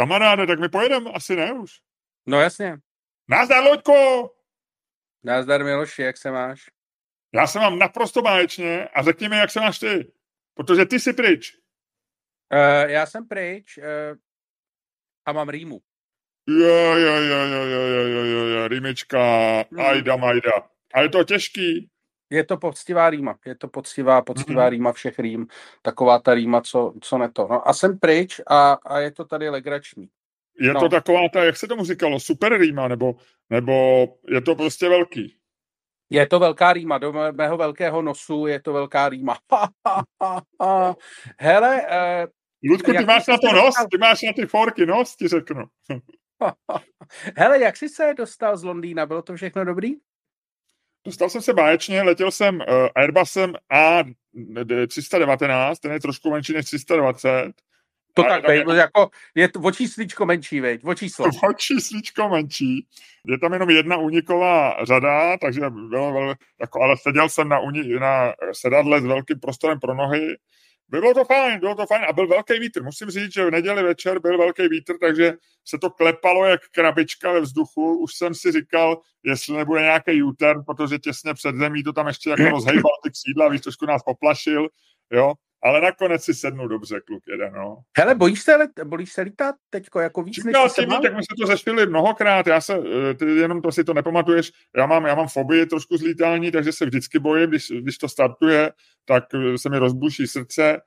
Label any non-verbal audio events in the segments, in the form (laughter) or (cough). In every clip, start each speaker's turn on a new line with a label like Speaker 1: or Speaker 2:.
Speaker 1: Kamaráde, tak my pojedeme, asi ne už.
Speaker 2: No jasně.
Speaker 1: Nazdar, Loďko!
Speaker 2: Nazdar, Miloši, jak se máš?
Speaker 1: Já se mám naprosto báječně a řekni mi, jak se máš ty. Protože ty jsi pryč.
Speaker 2: Uh, já jsem pryč uh, a mám rýmu.
Speaker 1: Jo, jo, jo, jo, jo, jo, jo, jo, jo, rýmička,
Speaker 2: Hmm.
Speaker 1: ajda, majda. A je to těžký.
Speaker 2: Je to poctivá rýma, je to poctivá, poctivá
Speaker 1: Mhm.
Speaker 2: rýma všech rým. Taková ta rýma, co, co ne to. No a jsem pryč a, a je to tady legrační.
Speaker 1: Je
Speaker 2: No.
Speaker 1: to taková ta, jak se tomu říkalo, super rýma, nebo, nebo je to prostě velký.
Speaker 2: Je to velká rýma, do mé- mého velkého nosu je to velká rýma. (laughs) Hele, uh,
Speaker 1: Ludku, ty máš na to nos, ty máš na ty forky nos, ti řeknu. (laughs) (laughs)
Speaker 2: hele, jak jsi se dostal z Londýna? Bylo to všechno dobrý?
Speaker 1: Dostal jsem se báječně, letěl jsem uh, Airbusem A319, ten je trošku menší než 320.
Speaker 2: To
Speaker 1: A
Speaker 2: tak
Speaker 1: je-
Speaker 2: jako, je to o čísličko menší, veď, o číslo. (laughs)
Speaker 1: O čísličko menší. Je tam jenom jedna úniková řada, takže bylo vel, jako, ale seděl jsem na, uni, na sedadle s velkým prostorem pro nohy. Bylo to fajn, bylo to fajn a byl velký vítr. Musím říct, že v neděli večer byl velký vítr, takže se to klepalo jak krabička ve vzduchu. Už jsem si říkal, jestli nebude nějaký U-turn, protože těsně před zemí to tam ještě jako rozhejbal ty křídla, víš, trošku nás poplašil, jo. Ale nakonec si sednu dobře, kluk jeden, no.
Speaker 2: Hele, bojíš se, let, bojíš se lítat teďko jako víc,
Speaker 1: Čím
Speaker 2: než
Speaker 1: tím, tak my jsme to řešili mnohokrát, já se, eh, ty jenom to si to nepamatuješ, já mám, já mám fobii trošku z lítání, takže se vždycky bojím, když, když to startuje, tak eh, se mi rozbuší srdce,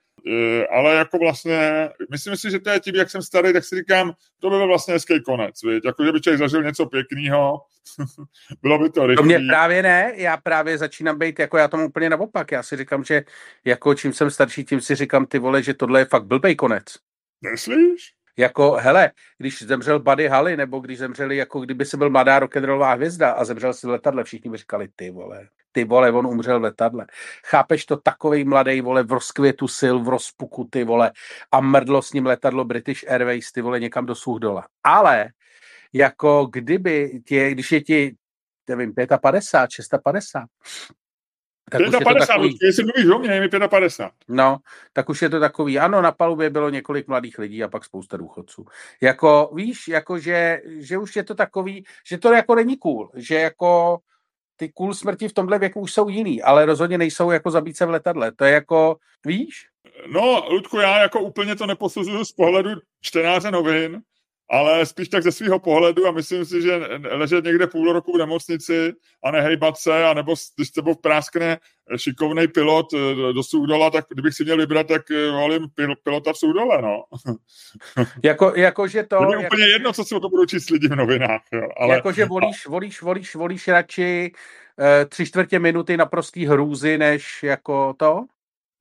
Speaker 1: ale jako vlastně, myslím si, že to je tím, jak jsem starý, tak si říkám, to by byl vlastně hezký konec, viď? jako že by člověk zažil něco pěkného, (laughs) bylo by to
Speaker 2: To
Speaker 1: rychlý.
Speaker 2: mě právě ne, já právě začínám být, jako já tomu úplně naopak, já si říkám, že jako čím jsem starší, tím si říkám, ty vole, že tohle je fakt blbej konec.
Speaker 1: Myslíš?
Speaker 2: Jako, hele, když zemřel Buddy Holly, nebo když zemřeli, jako kdyby si byl mladá rock'n'rollová hvězda a zemřel si v letadle, všichni by říkali, ty vole, ty vole, on umřel v letadle. Chápeš to, takovej mladý vole, v rozkvětu sil, v rozpuku, ty vole, a mrdlo s ním letadlo British Airways, ty vole, někam do Suchdola. Ale, jako kdyby tě, když je ti, nevím, 55, 650, tak už je to
Speaker 1: 55,
Speaker 2: takový,
Speaker 1: jestli mluvíš o mě, je mi 55.
Speaker 2: No, tak už je to takový, ano, na palubě bylo několik mladých lidí a pak spousta důchodců. Jako, víš, jako že, že už je to takový, že to jako není cool, že jako ty cool smrti v tomhle věku už jsou jiný, ale rozhodně nejsou jako zabít se v letadle. To je jako, víš?
Speaker 1: No, Ludku, já jako úplně to neposuzuju z pohledu čtenáře novin, ale spíš tak ze svého pohledu a myslím si, že ležet někde půl roku v nemocnici a nehejbat se, anebo když tebou práskne šikovný pilot eh, do- do Soudola, tak kdybych si měl vybrat, tak eh, volím pil- pilota v Soudole, no. (laughs)
Speaker 2: Jako, jako že to...
Speaker 1: Je
Speaker 2: jako,
Speaker 1: úplně jedno, co si o to budou číst lidi v novinách, jo. Ale
Speaker 2: jako, že volíš, volíš, volíš, volíš radši uh, tři čtvrtě minuty na prostý hrůzy, než jako to?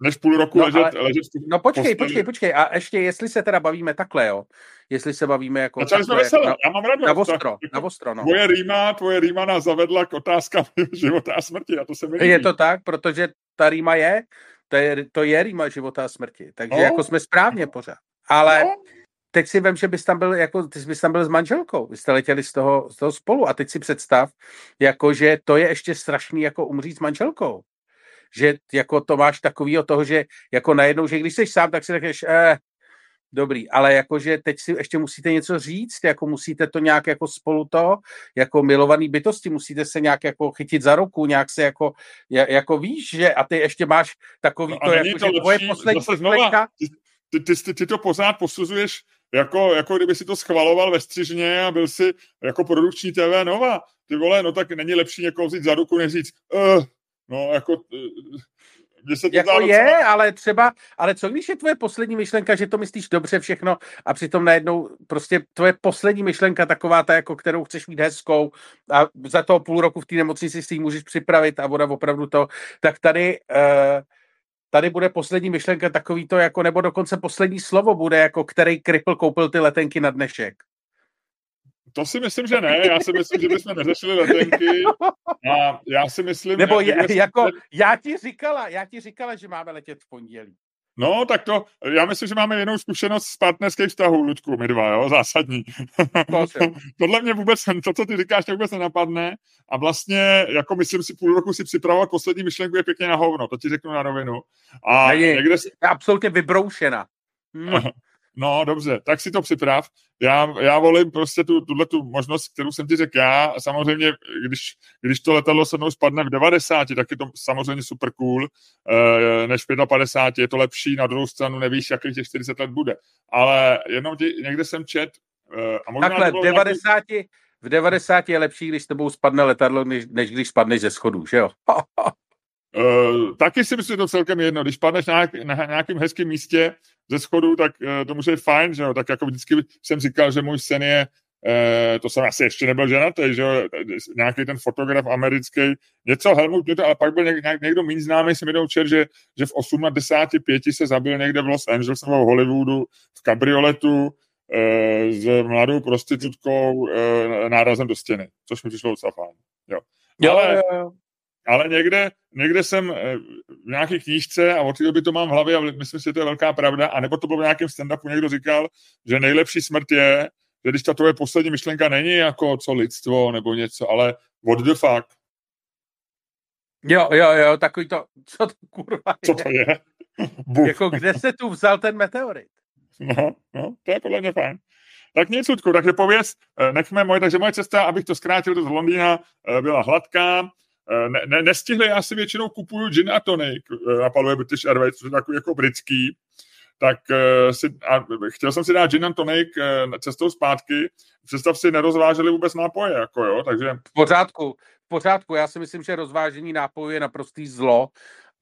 Speaker 1: Než půl roku
Speaker 2: No,
Speaker 1: ležet,
Speaker 2: ale-
Speaker 1: ležet
Speaker 2: No počkej,
Speaker 1: posteli.
Speaker 2: počkej, počkej. A ještě, jestli se teda bavíme takhle, jo? Jestli se bavíme jako...
Speaker 1: Začali jsme
Speaker 2: takhle,
Speaker 1: veselé,
Speaker 2: na,
Speaker 1: já mám radost.
Speaker 2: na
Speaker 1: tak-
Speaker 2: ostro, na ostro, no.
Speaker 1: Tvoje rýma, tvoje rýma nás zavedla k otázkám (laughs) života a smrti a to se mi líbí.
Speaker 2: Je to tak, protože ta rýma je, to je, to je rýma života a smrti. Takže
Speaker 1: No.
Speaker 2: jako jsme správně pořád. Ale
Speaker 1: No,
Speaker 2: teď si vem, že bys tam byl, jako, ty bys tam byl s manželkou, vy jste letěli z toho, z toho spolu a teď si představ, jako, že to je ještě strašný, jako umřít s manželkou. Že jako to máš takovýho toho, že jako najednou, že když jsi sám, tak si řekneš, eh, dobrý, ale jakože teď si ještě musíte něco říct, jako musíte to nějak jako spolu to, jako milovaný bytosti, musíte se nějak jako chytit za ruku, nějak se jako, ja- jako víš, že a ty ještě máš takový
Speaker 1: No
Speaker 2: to, jako,
Speaker 1: to
Speaker 2: že tvoje poslední
Speaker 1: znova- ty, ty, ty, ty to pořád posuzuješ jako, jako kdyby si to schvaloval ve střižně a byl si jako produkční TV Nova. Ty vole, no tak není lepší někoho vzít za ruku, než říct, uh, no jako, uh, mně se to
Speaker 2: Jako je,
Speaker 1: docela-
Speaker 2: ale třeba, ale co když je tvoje poslední myšlenka, že to myslíš dobře všechno a přitom najednou prostě tvoje poslední myšlenka taková ta, jako kterou chceš mít hezkou a za toho půl roku v té nemocnici si ji můžeš připravit a ona opravdu to, tak tady uh, tady bude poslední myšlenka takový to jako, nebo dokonce poslední slovo bude jako, který kripl koupil ty letenky na dnešek.
Speaker 1: To si myslím, že ne. Já si myslím, že bychom neřešili letenky. A já si myslím...
Speaker 2: Nebo
Speaker 1: že-
Speaker 2: je, jako, já ti říkala, já ti říkala, že máme letět v pondělí.
Speaker 1: No, tak to, já myslím, že máme jinou zkušenost z partnerských vztahů, Ludku, my dva, jo, zásadní.
Speaker 2: To. (laughs)
Speaker 1: Tohle mě vůbec, to, co ty říkáš, mě vůbec nenapadne. A vlastně, jako myslím si, půl roku si připravovat poslední myšlenku je pěkně na hovno, to ti řeknu na rovinu. A
Speaker 2: Není.
Speaker 1: někde,
Speaker 2: Je absolutně vybroušena. (laughs)
Speaker 1: No, dobře, tak si to připrav. Já, já volím prostě tu, tuhle tu možnost, kterou jsem ti řekl já. Samozřejmě, když, když to letadlo se mnou spadne v 90, tak je to samozřejmě super cool. E, než v 55 je to lepší, na druhou stranu nevíš, jaký těch 40 let bude. Ale jenom ti, někde jsem čet, e, a možná
Speaker 2: Takhle, v 90, nějaký... v 90 je lepší, když s tebou spadne letadlo, než, než když spadneš ze schodů, že jo?
Speaker 1: Uh, (laughs) taky si myslím, že to celkem jedno. Když padneš na, na nějakém hezkém místě ze schodu, tak uh, to může být fajn, že jo? Tak jako vždycky jsem říkal, že můj sen je, uh, to jsem asi ještě nebyl ženatý, že jo? Nějaký ten fotograf americký, něco Helmut Newton, ale pak byl něk, něk, někdo méně známý, jsem jednou čer, že, že v 8 na 10 pěti se zabil někde v Los Angeles nebo v Hollywoodu v kabrioletu s mladou prostitutkou nárazem do stěny, což mi přišlo docela fajn. Jo.
Speaker 2: Jo, ale, jo, jo
Speaker 1: ale někde, někde jsem eh, v nějaké knížce a od té doby to mám v hlavě a myslím si, že to je velká pravda, a nebo to bylo v nějakém stand-upu, někdo říkal, že nejlepší smrt je, že když ta tvoje poslední myšlenka není jako co lidstvo nebo něco, ale what the fuck.
Speaker 2: Jo, jo, jo, takový to, co to kurva
Speaker 1: je? Co to je? (laughs)
Speaker 2: Jako kde se tu vzal ten meteorit?
Speaker 1: No, no, to je podle mě fajn. Tak nic, Ludku, takže pověz, eh, nechme moje, takže moje cesta, abych to zkrátil do Londýna, eh, byla hladká, ne, ne, nestihli, já si většinou kupuju gin a tonic eh, na palubě British Airways, což je takový jako britský, tak uh, si, a chtěl jsem si dát gin and tonic cestou zpátky, představ si, nerozváželi vůbec nápoje, jako jo, takže...
Speaker 2: V pořádku, v pořádku, já si myslím, že rozvážení nápojů je naprostý zlo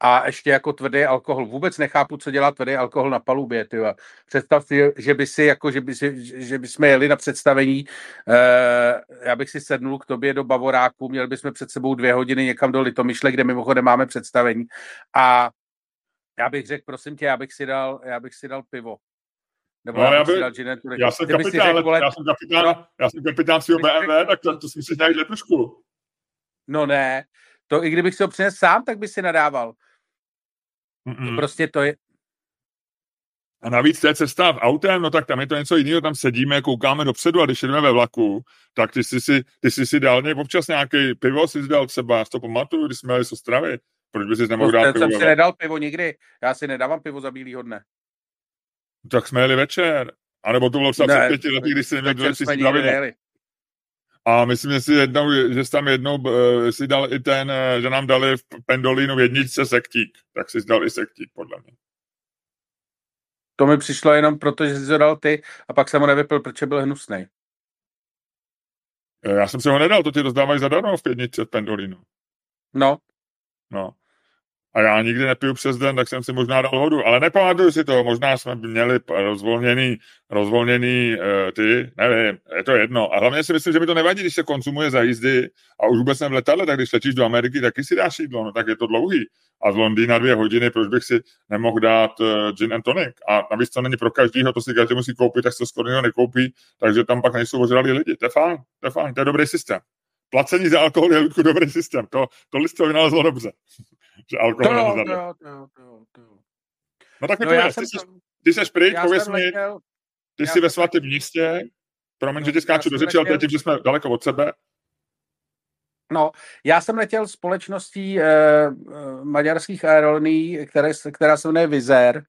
Speaker 2: a ještě jako tvrdý alkohol. Vůbec nechápu, co dělá tvrdý alkohol na palubě. Tyva. Představ si, že by si, jako, že by, si, že by jsme jeli na představení, eh, já bych si sednul k tobě do Bavoráku, měli bychom před sebou dvě hodiny někam do Litomyšle, kde mimochodem máme představení a já bych řekl, prosím tě, já bych si dal, já bych si dal pivo.
Speaker 1: Nebo no, já, bych, já, by, já, jsem kapitán, řekl, já jsem kapitán, no, já jsem kapitán svého BMW, tak to, to si musíš najít letušku.
Speaker 2: No ne, to i kdybych si ho přinesl sám, tak by si nadával. Mm-mm. Prostě to je...
Speaker 1: A navíc to je cesta v autem, no tak tam je to něco jiného, tam sedíme, koukáme dopředu a když jdeme ve vlaku, tak ty jsi si, ty jsi si dal nějak občas nějaký pivo, si dal třeba, já to pamatuju, když jsme jeli z Ostravy. Proč bys si nemohl dát
Speaker 2: pivo? jsem si nedal pivo nikdy, já si nedávám pivo za bílýho dne.
Speaker 1: Tak jsme jeli večer. A nebo to bylo třeba před pěti lety, když jsi neměl si a myslím, že si jednou, že jsi tam jednou uh, si dal i ten, uh, že nám dali v Pendolínu v jedničce sektík. Tak si dal i sektík, podle mě.
Speaker 2: To mi přišlo jenom proto, že jsi ho dal ty a pak jsem ho nevypil, protože byl hnusný.
Speaker 1: Eh, já jsem si ho nedal, to ti rozdávají zadarmo v pětničce v Pendolínu.
Speaker 2: No.
Speaker 1: No a já nikdy nepiju přes den, tak jsem si možná dal vodu, ale nepamatuju si to, možná jsme měli rozvolněný, rozvolněný uh, ty, nevím, je to jedno. A hlavně si myslím, že mi to nevadí, když se konzumuje za jízdy a už vůbec jsem v letadle, tak když letíš do Ameriky, taky si dáš jídlo, no tak je to dlouhý. A z Londýna dvě hodiny, proč bych si nemohl dát uh, gin and tonic? A navíc to není pro každýho, to si každý musí koupit, tak se to skoro nekoupí, takže tam pak nejsou ožralí lidi. To je fajn, to je fajn, to je dobrý systém. Placení za alkohol je dobrý systém, to, to listo vynalezlo dobře (laughs) že alkohol to, to, to, to, to, to. No tak mi no, povědět, ty, jsi, ty jsi pryč, pověz mi, letěl, ty jsi ve svatém městě, promiň, no, že ti skáču do řeči, ale tím, že jsme daleko od sebe.
Speaker 2: No, já jsem letěl společností eh, maďarských aerolíní, které, která se jmenuje Vizer.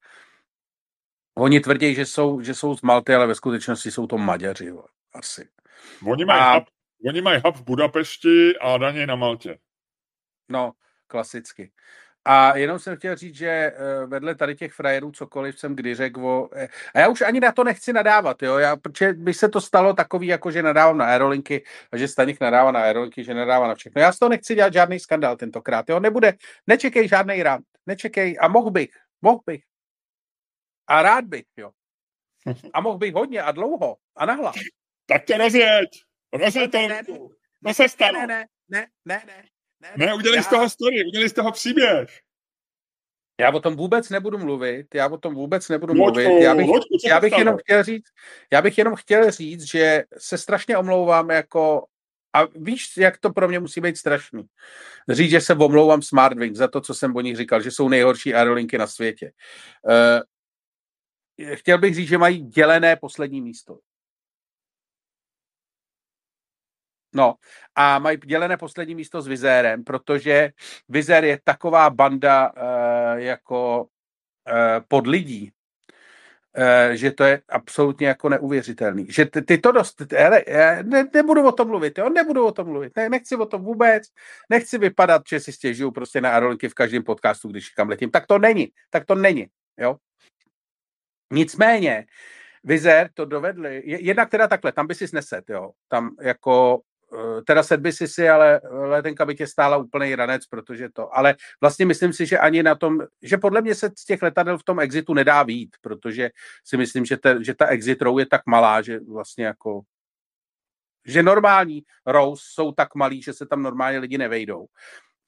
Speaker 2: Oni tvrdí, že jsou, že jsou z Malty, ale ve skutečnosti jsou to Maďaři, asi.
Speaker 1: Oni mají, a... hub, oni mají hub v Budapešti a daně na Maltě.
Speaker 2: No, klasicky. A jenom jsem chtěl říct, že eh, vedle tady těch frajerů cokoliv jsem kdy řekl o... Eh, a já už ani na to nechci nadávat, jo, já, protože by se to stalo takový, jako že nadávám na aerolinky a že Staněk nadává na aerolinky, že nadává na všechno. Já z toho nechci dělat žádný skandál tentokrát, jo, nebude, nečekej žádný rant, nečekej a mohl bych, mohl bych. A rád bych, jo. A mohl bych hodně a dlouho a nahlas. (laughs)
Speaker 1: Tak tě rozjeď, rozjeď to, no se stalo.
Speaker 2: Ne, ne, ne, ne, ne,
Speaker 1: ne, ne udělej já... z toho story, udělej z toho příběh.
Speaker 2: Já o tom vůbec nebudu mluvit, já o tom vůbec nebudu Loďko, mluvit. Já bych, Loďko, já bych jenom chtěl říct, já bych jenom chtěl říct, že se strašně omlouvám jako a víš, jak to pro mě musí být strašný. Říct, že se omlouvám Smartwing za to, co jsem o nich říkal, že jsou nejhorší aerolinky na světě. Uh, chtěl bych říct, že mají dělené poslední místo. No a mají dělené poslední místo s Vizérem, protože Vizér je taková banda uh, jako uh, pod lidí Uh, že to je absolutně jako neuvěřitelný. Že ty, ty to dost, hele, ne, nebudu o tom mluvit, jo, nebudu o tom mluvit, ne, nechci o tom vůbec, nechci vypadat, že si stěžuju prostě na aerolinky v každém podcastu, když kam letím, tak to není, tak to není, jo. Nicméně, Vizer to dovedli, jednak teda takhle, tam by si sneset, jo, tam jako teda sedby si si, ale letenka by tě stála úplný ranec, protože to, ale vlastně myslím si, že ani na tom, že podle mě se z těch letadel v tom exitu nedá vít, protože si myslím, že, te, že ta exit row je tak malá, že vlastně jako že normální rows jsou tak malý, že se tam normálně lidi nevejdou.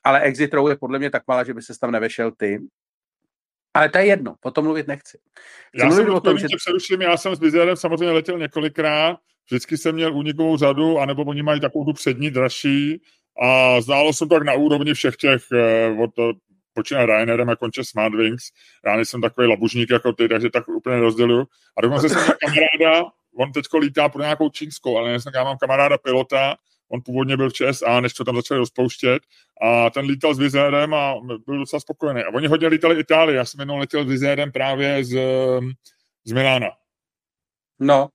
Speaker 2: Ale exit row je podle mě tak malá, že by se tam nevešel ty. Ale to je jedno, o tom mluvit nechci.
Speaker 1: Chci já jsem o tom, že... přeruším, já jsem s Vizierem samozřejmě letěl několikrát, vždycky jsem měl únikovou řadu, anebo oni mají takovou tu přední dražší a zdálo se tak na úrovni všech těch eh, od eh, počíná Ryanerem a konče Smartwings. Já nejsem takový labužník jako ty, takže tak úplně rozděluju. A dokonce jsem měl kamaráda, on teď lítá pro nějakou čínskou, ale já mám kamaráda pilota, on původně byl v ČSA, než to tam začali rozpouštět a ten lítal s Vizérem a byl docela spokojený. A oni hodně lítali Itálii, já jsem jenom letěl s Vizérem právě z, z Milána.
Speaker 2: No,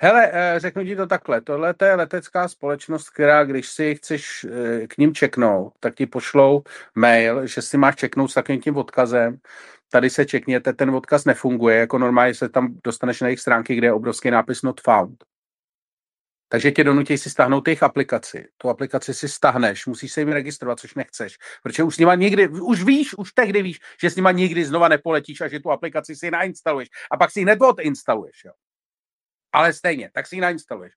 Speaker 2: hele, eh, řeknu ti to takhle. Tohle je letecká společnost, která, když si chceš eh, k ním čeknout, tak ti pošlou mail, že si máš čeknout s takovým tím odkazem. Tady se čekněte, ten odkaz nefunguje, jako normálně se tam dostaneš na jejich stránky, kde je obrovský nápis not found. Takže tě donutí si stáhnout jejich aplikaci. Tu aplikaci si stáhneš, musíš se jim registrovat, což nechceš. Protože už s nima nikdy, už víš, už tehdy víš, že s nima nikdy znova nepoletíš a že tu aplikaci si nainstaluješ. A pak si ji hned odinstaluješ. Jo ale stejně, tak si ji nainstaluješ.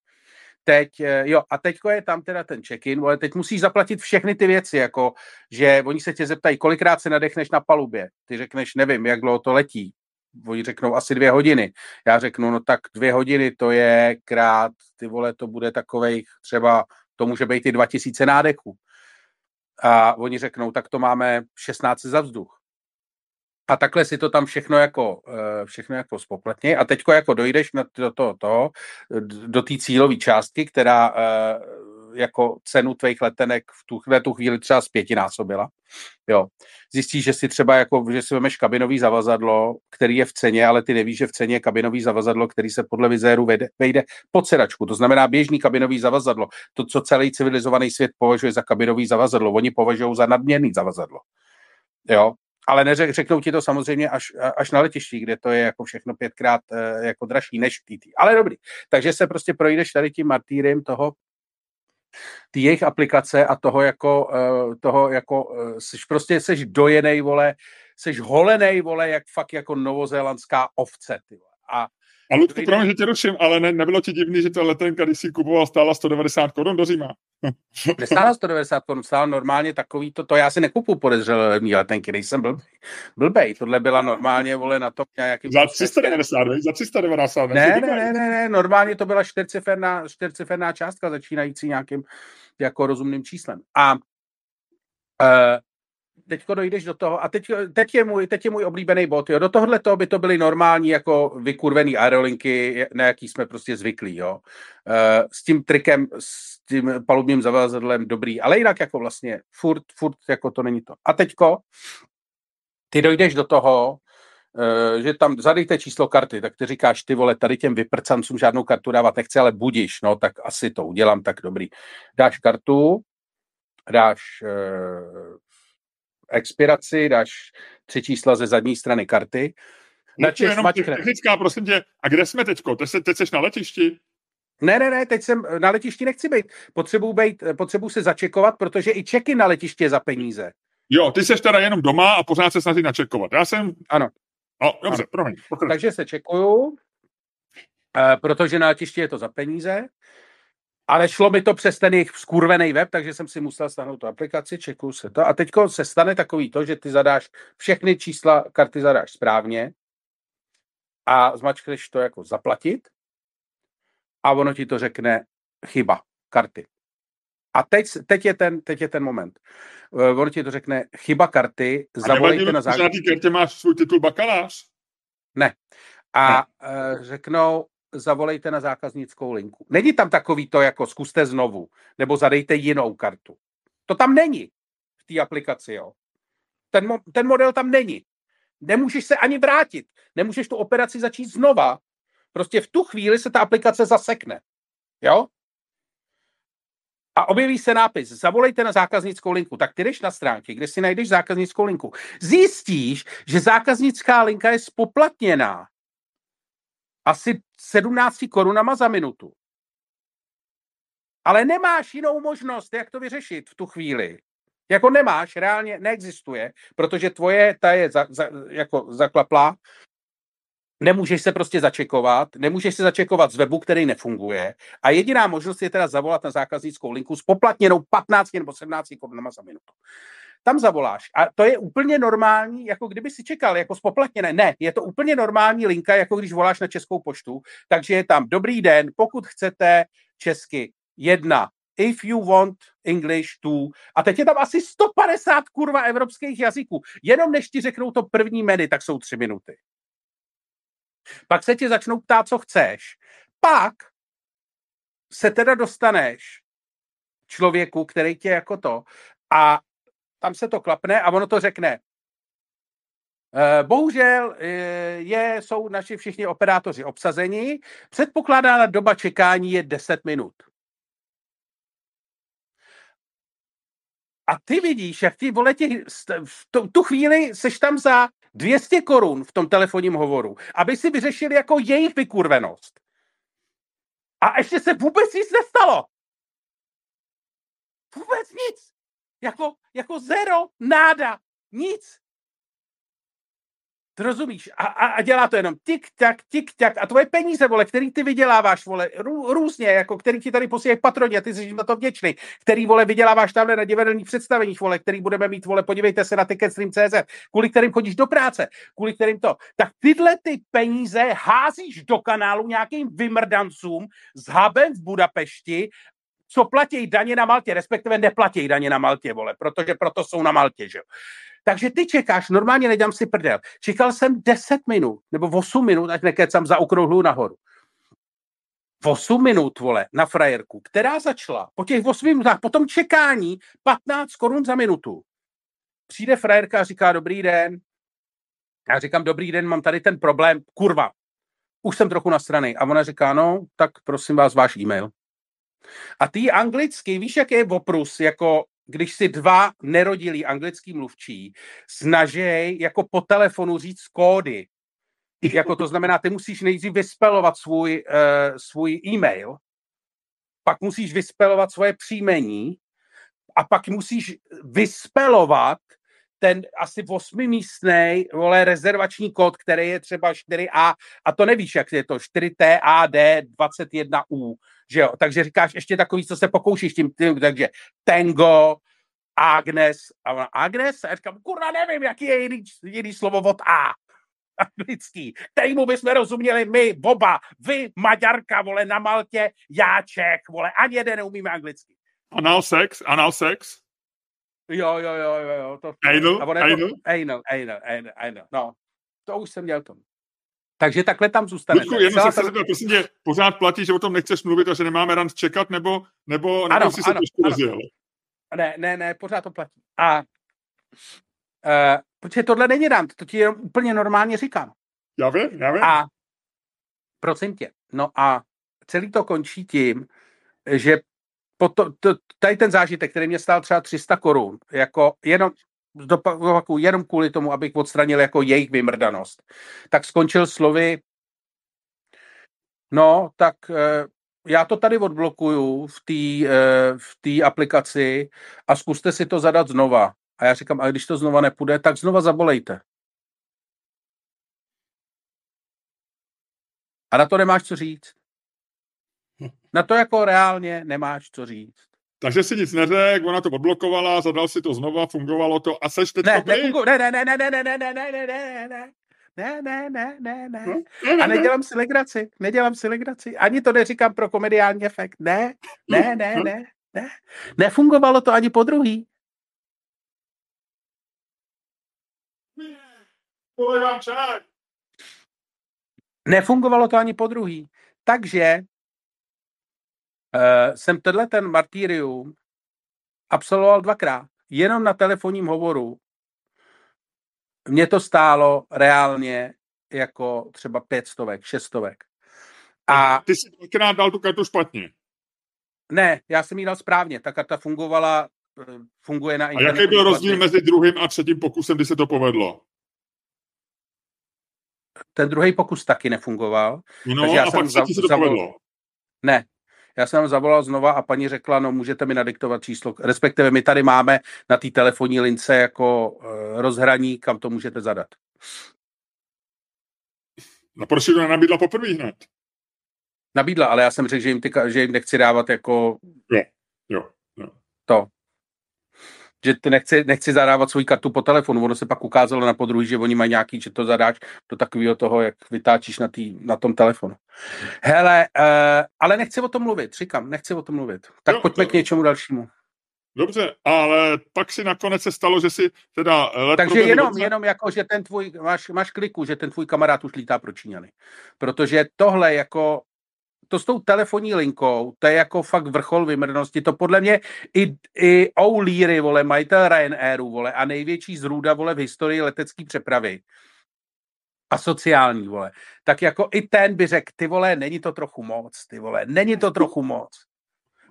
Speaker 2: Teď, eh, jo, a teďko je tam teda ten check-in, ale teď musíš zaplatit všechny ty věci, jako, že oni se tě zeptají, kolikrát se nadechneš na palubě. Ty řekneš, nevím, jak dlouho to letí. Oni řeknou asi dvě hodiny. Já řeknu, no tak dvě hodiny to je krát, ty vole, to bude takovej, třeba, to může být i 2000 nádechů. A oni řeknou, tak to máme 16 za vzduch a takhle si to tam všechno jako, eh, všechno jako spopletně a teďko jako dojdeš na to, to, to do té cílové částky, která eh, jako cenu tvých letenek v tu, v tu chvíli třeba zpětinásobila. Jo. Zjistíš, že si třeba jako, že si vemeš kabinový zavazadlo, který je v ceně, ale ty nevíš, že v ceně je kabinový zavazadlo, který se podle vizéru vejde, vejde pod sedačku. To znamená běžný kabinový zavazadlo. To, co celý civilizovaný svět považuje za kabinový zavazadlo, oni považují za nadměrný zavazadlo. Jo, ale neřek, řeknou ti to samozřejmě až, až na letišti, kde to je jako všechno pětkrát uh, jako dražší než TT. Ale dobrý. Takže se prostě projdeš tady tím martýrem toho, ty jejich aplikace a toho jako, uh, toho jako, uh, seš prostě seš dojenej, vole, seš holenej, vole, jak fakt jako novozélandská ovce, ty vole. A
Speaker 1: a Ludku, promiň, že tě ruším, ale ne, nebylo ti divný, že ta letenka, když si kupoval, stála 190 korun do Říma?
Speaker 2: Nestála 190 korun, stála normálně takový to, to já si nekupu podezřelé levný letenky, nejsem blbý. blbej. Tohle byla normálně, vole, na to nějaký...
Speaker 1: Za 390, ne? za 390.
Speaker 2: Ne, ne, ne, ne, ne, normálně to byla čtyřciferná, čtyřciferná částka, začínající nějakým jako rozumným číslem. A uh, teďko dojdeš do toho, a teď, teď, je můj, teď je můj oblíbený bod, jo. Do tohohle toho by to byly normální jako vykurvený aerolinky, na jaký jsme prostě zvyklí, jo. Uh, s tím trikem, s tím palubním zavazadlem dobrý, ale jinak jako vlastně furt, furt jako to není to. A teďko ty dojdeš do toho, uh, že tam zadejte číslo karty, tak ty říkáš, ty vole, tady těm vyprcancům žádnou kartu dávat nechci, ale budíš, no tak asi to udělám, tak dobrý. Dáš kartu, dáš uh, expiraci, dáš tři čísla ze zadní strany karty,
Speaker 1: načeš jenom technická, prosím tě, a kde jsme teďko? Teď, se, teď jsi na letišti?
Speaker 2: Ne, ne, ne, teď jsem na letišti nechci být. Potřebuji, být, potřebuji se začekovat, protože i čeky na letišti je za peníze.
Speaker 1: Jo, ty jsi teda jenom doma a pořád se snaží načekovat. Já jsem...
Speaker 2: Ano.
Speaker 1: No, dobře, ano. promiň.
Speaker 2: Pokrač. Takže se čekuju, eh, protože na letišti je to za peníze. Ale šlo mi to přes ten jejich skurvený web, takže jsem si musel stáhnout tu aplikaci, čekuju se to. A teď se stane takový to, že ty zadáš všechny čísla karty zadáš správně a zmačkneš to jako zaplatit a ono ti to řekne chyba karty. A teď, teď, je, ten, teď je ten moment. Uh, ono ti to řekne chyba karty, zavolejte na
Speaker 1: základě. Na kartě máš svůj titul bakalář?
Speaker 2: Ne. A ne. Uh, řeknou, zavolejte na zákaznickou linku. Není tam takový to, jako zkuste znovu, nebo zadejte jinou kartu. To tam není v té aplikaci, jo. Ten, mo- ten model tam není. Nemůžeš se ani vrátit. Nemůžeš tu operaci začít znova. Prostě v tu chvíli se ta aplikace zasekne. Jo? A objeví se nápis, zavolejte na zákaznickou linku. Tak ty jdeš na stránky, kde si najdeš zákaznickou linku. Zjistíš, že zákaznická linka je spoplatněná asi 17 korunama za minutu. Ale nemáš jinou možnost, jak to vyřešit v tu chvíli. Jako nemáš, reálně neexistuje, protože tvoje ta je za, za, jako zaklaplá, nemůžeš se prostě začekovat, nemůžeš se začekovat z webu, který nefunguje a jediná možnost je teda zavolat na zákaznickou linku s poplatněnou 15 nebo 17 korunama za minutu. Tam zavoláš. A to je úplně normální, jako kdyby si čekal, jako spoplatněné. Ne, je to úplně normální linka, jako když voláš na Českou poštu. Takže je tam dobrý den, pokud chcete česky jedna, if you want English to. A teď je tam asi 150 kurva evropských jazyků. Jenom než ti řeknou to první menu, tak jsou tři minuty. Pak se ti začnou ptát, co chceš. Pak se teda dostaneš člověku, který tě jako to a tam se to klapne a ono to řekne. Eh, bohužel eh, je, jsou naši všichni operátoři obsazeni. Předpokládána doba čekání je 10 minut. A ty vidíš, jak ty vole těch, v tu, chvíli seš tam za 200 korun v tom telefonním hovoru, aby si vyřešil jako jejich vykurvenost. A ještě se vůbec nic nestalo. Vůbec nic. Jako, jako zero, náda, nic. To rozumíš? A, a, a dělá to jenom tik tak, tik tak. A tvoje peníze, vole, který ty vyděláváš, vole, rů, různě, jako který ti tady posílají patroni a ty jsi na to vděčný, který, vole, vyděláváš tamhle na divadelních představeních, vole, který budeme mít, vole, podívejte se na Ticketstream.cz, kvůli kterým chodíš do práce, kvůli kterým to. Tak tyhle ty peníze házíš do kanálu nějakým vymrdancům s hubem v Budapešti co platí daně na Maltě, respektive neplatí daně na Maltě, vole, protože proto jsou na Maltě, že jo. Takže ty čekáš, normálně nedělám si prdel. Čekal jsem 10 minut, nebo 8 minut, ať nekecám za okrouhlu nahoru. 8 minut, vole, na frajerku, která začala po těch 8 minutách, po tom čekání 15 korun za minutu. Přijde frajerka a říká, dobrý den. Já říkám, dobrý den, mám tady ten problém, kurva, už jsem trochu na strany. A ona říká, no, tak prosím vás, váš e-mail. A ty anglicky, víš, jak je oprus, jako když si dva nerodilí anglický mluvčí snaží jako po telefonu říct kódy, jako to znamená, ty musíš nejdřív vyspelovat svůj, uh, svůj e-mail, pak musíš vyspelovat svoje příjmení a pak musíš vyspelovat ten asi osmimístný vole rezervační kód, který je třeba 4A a. To nevíš, jak je to 4TAD21U, že jo? Takže říkáš ještě takový, co se pokoušíš tím, tím takže Tango, Agnes, a ona, Agnes? A já říkám, kurva, nevím, jaký je jiný, jiný slovo od A (laughs) anglický, kterýmu bychom rozuměli my, oba, vy, Maďarka, vole, na Maltě, já Čech, vole, ani jeden neumíme anglicky.
Speaker 1: Anal sex, anal sex?
Speaker 2: Jo, jo, jo, jo, jo. To,
Speaker 1: anal,
Speaker 2: anal,
Speaker 1: anal,
Speaker 2: anal, anal, anal, anal, no. To už jsem měl to. Takže takhle tam zůstane.
Speaker 1: Luďku, jenom se zeptat, prosím tě, pořád platí, že o tom nechceš mluvit a že nemáme rant čekat, nebo, nebo, nebo
Speaker 2: ano,
Speaker 1: jsi se
Speaker 2: ano,
Speaker 1: trošku
Speaker 2: ano.
Speaker 1: rozjel?
Speaker 2: Ne, ne, ne, pořád to platí. A uh, protože tohle není rant, to ti jenom úplně normálně říkám.
Speaker 1: Já vím, já vím.
Speaker 2: A prosím tě, no a celý to končí tím, že po to, to, tady ten zážitek, který mě stál třeba 300 korun, jako jenom zopakuju, jenom kvůli tomu, abych odstranil jako jejich vymrdanost, tak skončil slovy no, tak eh, já to tady odblokuju v té eh, v té aplikaci a zkuste si to zadat znova. A já říkám, a když to znova nepůjde, tak znova zabolejte. A na to nemáš co říct. (laughs) Na to jako reálně nemáš co říct.
Speaker 1: Takže si nic neřekl, ona to odblokovala, zadal si to znova, fungovalo to a seš teď
Speaker 2: Ne, nefungu, ne, ne, ne, ne, ne, ne, ne, ne, ne, ne, ne, ne. Ne, ne, ne, ne, ne.
Speaker 1: No,
Speaker 2: A nedělám si legraci, nedělám si legraci. Ani to neříkám pro komediální efekt. Ne, ne, ne, ne, ne. Nefungovalo to ani po druhý. Nefungovalo to ani po druhý. Takže uh, jsem tenhle ten martýrium absolvoval dvakrát. Jenom na telefonním hovoru mě to stálo reálně jako třeba pětstovek, šestovek.
Speaker 1: A ty jsi dvakrát dal tu kartu špatně.
Speaker 2: Ne, já jsem jí dal správně. Ta karta fungovala, eh, funguje na
Speaker 1: internetu. A jaký byl rozdíl mezi druhým a třetím pokusem, kdy se to povedlo?
Speaker 2: Ten druhý pokus taky nefungoval.
Speaker 1: No, takže já a jsem pak za, se to zavolal, povedlo.
Speaker 2: Ne, já jsem zavolal znova a paní řekla, no můžete mi nadiktovat číslo, respektive my tady máme na té telefonní lince jako uh, rozhraní, kam to můžete zadat.
Speaker 1: No proč to nenabídla poprvé hned?
Speaker 2: Nabídla, ale já jsem řekl, že jim, ty, že jim nechci dávat jako...
Speaker 1: Jo, jo, jo.
Speaker 2: To. Že ty nechci, nechci zadávat svou kartu po telefonu. Ono se pak ukázalo na podruhý, že oni mají nějaký, že to zadáš do takového toho, jak vytáčíš na, tý, na tom telefonu. Hele, uh, ale nechci o tom mluvit, říkám, nechci o tom mluvit. Tak jo, pojďme to... k něčemu dalšímu.
Speaker 1: Dobře, ale pak si nakonec se stalo, že si teda...
Speaker 2: Takže jenom, dobře. jenom jako, že ten tvůj, máš, máš kliku, že ten tvůj kamarád už lítá pro Číňany. Protože tohle jako to s tou telefonní linkou, to je jako fakt vrchol vymrnosti. To podle mě i, i O'Leary, vole, majitel Ryanairu, vole, a největší zrůda, vole, v historii letecké přepravy a sociální, vole, tak jako i ten by řekl, ty vole, není to trochu moc, ty vole, není to trochu moc.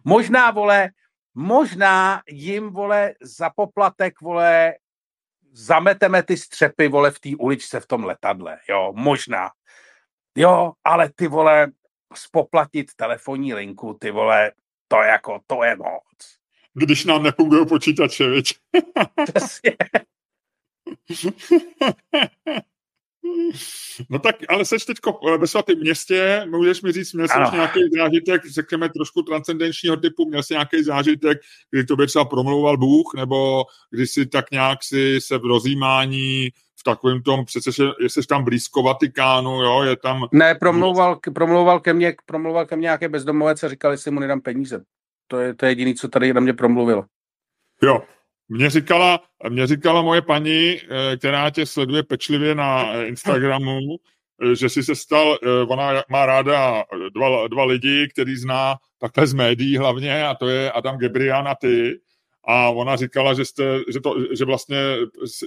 Speaker 2: Možná, vole, možná jim, vole, za poplatek, vole, zameteme ty střepy, vole, v té uličce v tom letadle, jo, možná. Jo, ale ty vole, spoplatit telefonní linku, ty vole, to jako, to je moc.
Speaker 1: Když nám nefungují počítače, viď? Přesně. (laughs) (laughs) No tak, ale seš teď ve svatém městě, můžeš mi říct, měl jsi nějaký zážitek, řekněme, trošku transcendenčního typu, měl jsi nějaký zážitek, kdy to by třeba promlouval Bůh, nebo když si tak nějak si se v rozjímání takovým tom, přece, že jsi tam blízko Vatikánu, jo, je tam...
Speaker 2: Ne, promlouval, promlouval, ke mně, promlouval ke mně nějaké bezdomovec a říkali, si mu nedám peníze. To je, to je jediné, co tady na mě promluvilo.
Speaker 1: Jo, mě říkala, mě říkala moje paní, eh, která tě sleduje pečlivě na eh, Instagramu, eh, že si se stal, ona má ráda dva, dva lidi, který zná takhle z médií hlavně, a to je Adam Gebrian a ty a ona říkala, že, jste, že, to, že vlastně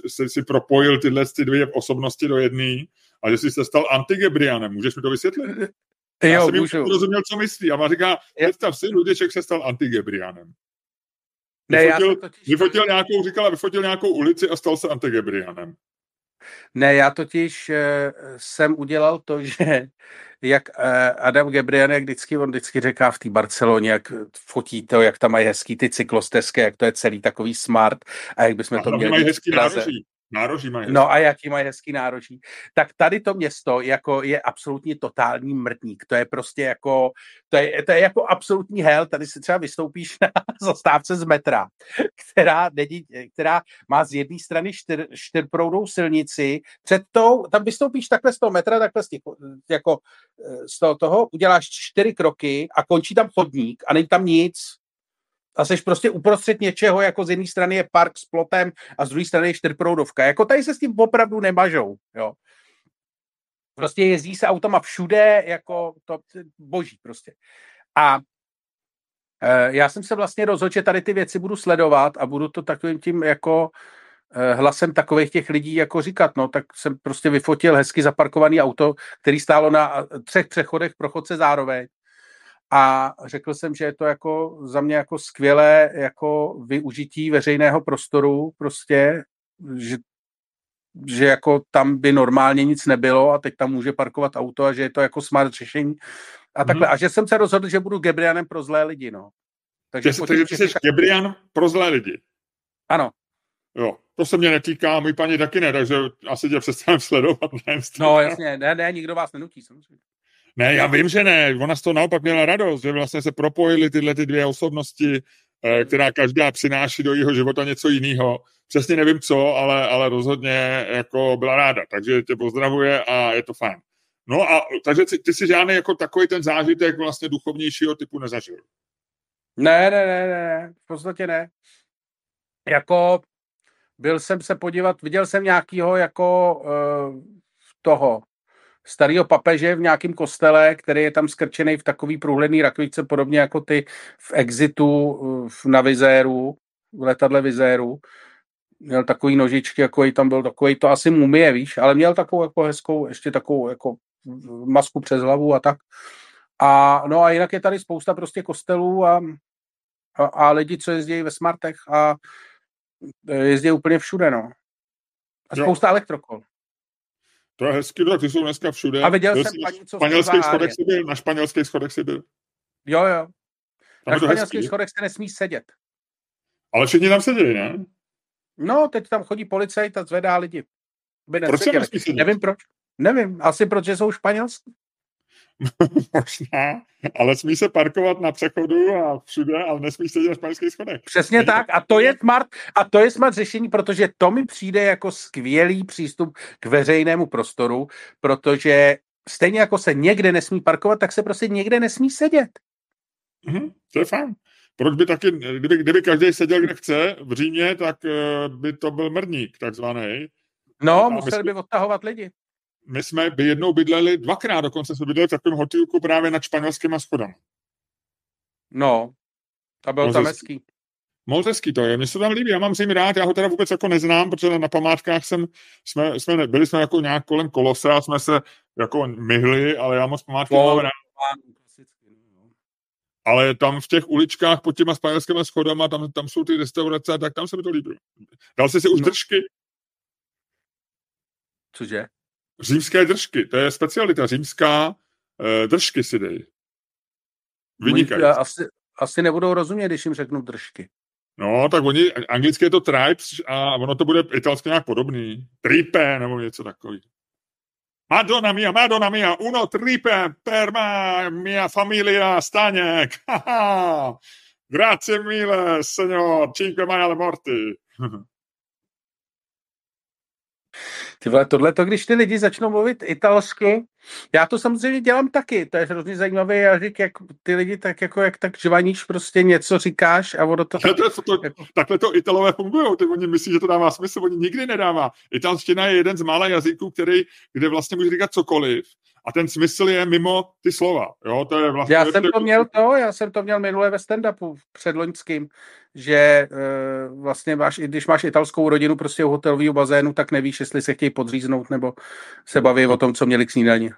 Speaker 1: si, si propojil tyhle ty dvě osobnosti do jedné a že jsi se stal antigebrianem. Můžeš mi to vysvětlit?
Speaker 2: Já
Speaker 1: jo,
Speaker 2: jsem můžu.
Speaker 1: rozuměl, co myslí. A ona říká, představ si, Luděček se stal antigebrianem.
Speaker 2: Ne,
Speaker 1: vyfotil,
Speaker 2: já
Speaker 1: totiž... vyfotil nějakou, říkala, vyfotil nějakou ulici a stal se antigebrianem.
Speaker 2: Ne, já totiž uh, jsem udělal to, (laughs) že jak uh, Adam Gebrian, jak vždycky, on vždycky říká v té Barceloně, jak fotí to, jak tam mají hezký ty cyklostezky, jak to je celý takový smart a jak bychom a to měli
Speaker 1: mají hezký nároží. Nároží mají.
Speaker 2: No a jaký mají hezký nároží. Tak tady to město jako je absolutně totální mrtník. To je prostě jako, to je, to je jako absolutní hell. Tady si třeba vystoupíš na (laughs) zastávce z metra, která, není, která má z jedné strany čtyř, čtyřproudou silnici. Před tou, tam vystoupíš takhle z toho metra, takhle z těch, jako z toho, toho, uděláš čtyři kroky a končí tam chodník a není tam nic a seš prostě uprostřed něčeho, jako z jedné strany je park s plotem a z druhé strany je čtyřproudovka. Jako tady se s tím opravdu nemažou, jo. Prostě jezdí se automa všude, jako to boží prostě. A e, já jsem se vlastně rozhodl, že tady ty věci budu sledovat a budu to takovým tím jako e, hlasem takových těch lidí jako říkat, no, tak jsem prostě vyfotil hezky zaparkovaný auto, který stálo na třech přechodech pro chodce zároveň a řekl jsem, že je to jako za mě jako skvělé jako využití veřejného prostoru prostě, že, že jako tam by normálně nic nebylo a teď tam může parkovat auto a že je to jako smart řešení a takhle. Hmm. A že jsem se rozhodl, že budu Gebrianem pro zlé lidi, no.
Speaker 1: Takže ty jsi Gebrian pro zlé lidi.
Speaker 2: Ano.
Speaker 1: Jo, to se mě netýká, můj paní taky ne, takže asi tě přestaneme sledovat.
Speaker 2: No jasně, ne, ne, nikdo vás nenutí, samozřejmě.
Speaker 1: Ne, já vím, že ne. Ona z toho naopak měla radost, že vlastně se propojily tyhle ty dvě osobnosti, eh, která každá přináší do jeho života něco jiného. Přesně nevím co, ale, ale rozhodně jako byla ráda. Takže tě pozdravuje a je to fajn. No a takže ty, ty si žádný jako takový ten zážitek vlastně duchovnějšího typu nezažil.
Speaker 2: Ne, ne, ne, ne, v podstatě ne. Jako byl jsem se podívat, viděl jsem nějakýho jako uh, toho starého papeže v nějakém kostele, který je tam skrčený v takový průhledný rakvičce, podobně jako ty v Exitu na Vizéru, v letadle Vizéru. Měl takový nožičky, jako tam byl takový, to asi mumie, víš, ale měl takovou jako hezkou, ještě takovou jako masku přes hlavu a tak. A no a jinak je tady spousta prostě kostelů a, a, a lidi, co jezdí ve smartech a jezdí úplně všude, no. A spousta jo. elektrokol.
Speaker 1: To je hezky, tak ty jsou dneska všude.
Speaker 2: A viděl jsem paní, co
Speaker 1: španělských schodech si byl, na španělských schodech si byl.
Speaker 2: Jo, jo. Na španělských schodech se nesmí sedět.
Speaker 1: Ale všichni tam sedí, ne?
Speaker 2: No, teď tam chodí policajt a zvedá lidi. Proč se Nevím proč. Nevím, asi protože jsou španělský. (laughs)
Speaker 1: Možná, ale smí se parkovat na přechodu a všude, ale nesmí sedět na španělských schodech.
Speaker 2: Přesně tak a to je smart, a to je smart řešení, protože to mi přijde jako skvělý přístup k veřejnému prostoru, protože stejně jako se někde nesmí parkovat, tak se prostě někde nesmí sedět.
Speaker 1: Mm-hmm, to je fajn. Proč by taky, kdyby, kdyby každý seděl, kde chce v Římě, tak uh, by to byl mrník takzvaný.
Speaker 2: No, a museli by odtahovat lidi
Speaker 1: my jsme by jednou bydleli, dvakrát dokonce jsme bydleli v takovém hotelku právě nad španělskými schodami.
Speaker 2: No, a byl tam hezký.
Speaker 1: Moc hezký to je, mně se tam líbí, já mám si rád, já ho teda vůbec jako neznám, protože na památkách jsem, jsme, jsme byli jsme jako nějak kolem kolose a jsme se jako myhli, ale já moc památky no, mám rád. Ale tam v těch uličkách pod těma španělskými schodama, tam, tam jsou ty restaurace, tak tam se mi to líbí. Dal jsi si už no. držky?
Speaker 2: Cože?
Speaker 1: Římské držky, to je specialita. Římská uh, držky si dej.
Speaker 2: Vynikají. Asi, asi nebudou rozumět, když jim řeknu držky.
Speaker 1: No, tak oni, anglicky je to tribes a ono to bude italsky nějak podobný. Tripe nebo něco takový. Madonna mia, Madonna mia, uno tripe per ma, mia familia Staněk. (laughs) Grazie mille, signor, cinque maiale morti. (laughs)
Speaker 2: Ty vole, tohle to, když ty lidi začnou mluvit italsky, já to samozřejmě dělám taky, to je hrozně zajímavý jazyk, jak ty lidi tak jako, jak tak žvaníš, prostě něco říkáš a ono to...
Speaker 1: Tak, to, to, jako... Takhle to Italové fungují, ty oni myslí, že to dává smysl, oni nikdy nedává. Italština je jeden z mála jazyků, který, kde vlastně může říkat cokoliv a ten smysl je mimo ty slova. Jo, to je vlastně,
Speaker 2: já jsem to měl to, já jsem to měl minule ve stand-upu předloňským, že uh, vlastně máš, i když máš italskou rodinu prostě u hotelového bazénu, tak nevíš, jestli se chtějí podříznout nebo se baví o tom, co měli k snídani.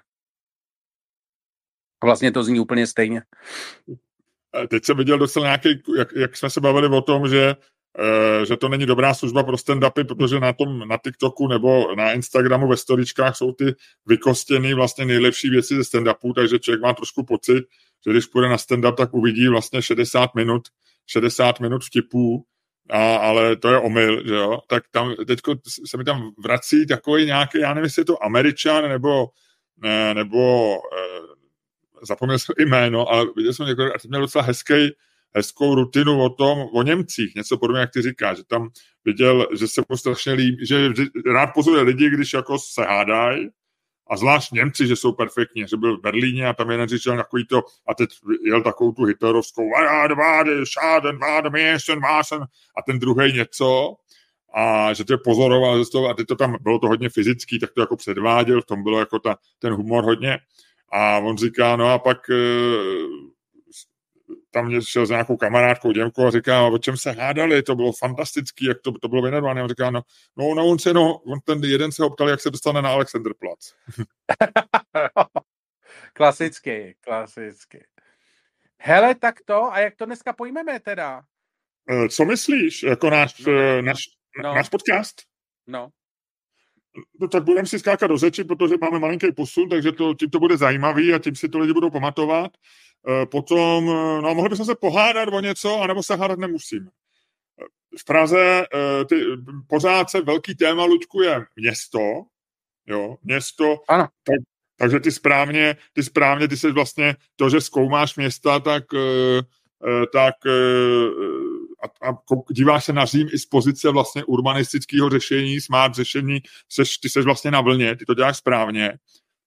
Speaker 2: Vlastně to zní úplně stejně.
Speaker 1: Teď jsem viděl docela nějaký, jak, jak jsme se bavili o tom, že Eh, že to není dobrá služba pro stand-upy, protože na tom, na TikToku nebo na Instagramu ve storičkách jsou ty vykostěny vlastně nejlepší věci ze stand-upu, takže člověk má trošku pocit, že když půjde na stand-up, tak uvidí vlastně 60 minut, 60 minut vtipů, a, ale to je omyl, že jo, tak tam teďko se mi tam vrací takový nějaký, já nevím, jestli je to Američan nebo, ne, nebo eh, zapomněl jsem jméno, ale viděl jsem několik, a teď měl docela hezký, hezkou rutinu o tom, o Němcích, něco podobně, jak ty říkáš, že tam viděl, že se mu strašně líbí, že rád pozoruje lidi, když jako se hádají, a zvlášť Němci, že jsou perfektní, že byl v Berlíně a tam jeden říkal takový to, a teď jel takovou tu hitlerovskou a ten druhý něco, a že to je pozoroval, že to, a teď to tam bylo to hodně fyzický, tak to jako předváděl, v tom bylo jako ta, ten humor hodně. A on říká, no a pak eh, tam mě šel s nějakou kamarádkou Děmkou a říká, o čem se hádali, to bylo fantastický, jak to, to bylo věnované. A říká, no, no, no, on se, no, on ten jeden se ho ptal, jak se dostane na Alexanderplatz. (laughs)
Speaker 2: klasicky, klasicky. Hele, tak to, a jak to dneska pojmeme teda?
Speaker 1: Eh, co myslíš, jako náš, no, eh, náš, no. náš podcast?
Speaker 2: No.
Speaker 1: No tak budeme si skákat do řeči, protože máme malinký posun, takže to, tím to bude zajímavý a tím si to lidi budou pamatovat. Eh, potom, eh, no mohli bychom se pohádat o něco, anebo se hádat nemusíme. Eh, v Praze ty, pořád se velký téma, Luďku, je město, jo, město,
Speaker 2: ano.
Speaker 1: Tak, takže ty správně, ty správně, ty se vlastně, to, že zkoumáš města, tak, tak a, a díváš se na Řím i z pozice vlastně urbanistického řešení, smart řešení, seš, ty jsi vlastně na vlně, ty to děláš správně.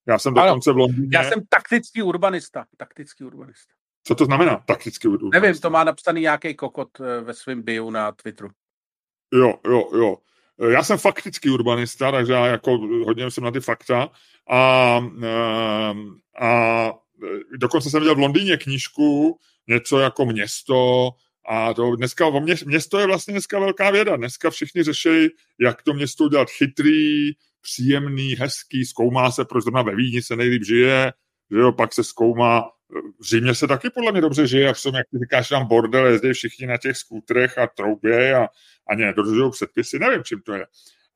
Speaker 1: Já jsem dokonce v Londýně.
Speaker 2: Já jsem taktický urbanista. Taktický urbanista.
Speaker 1: Co to znamená taktický urbanista?
Speaker 2: Nevím, to má napsaný nějaký kokot eh, ve svém bio na Twitteru.
Speaker 1: Jo, jo, jo. Eh, já jsem faktický urbanista, takže já jako hodně jsem na ty fakta. A, eh, a dokonce jsem viděl v Londýně knížku, něco jako město, A to dneska město je vlastně dneska velká věda. Dneska všichni řeší, jak to město udělat chytrý, příjemný, hezký, zkoumá se, proč zrovna ve Vídni se nejlíp žije, že jo, pak se zkoumá, v Římě se taky podle mě dobře žije, jak jsem, jak ty říkáš, tam bordel, jezdí všichni na těch skútrech a troubě a, a nedodržují předpisy, nevím, čím to je.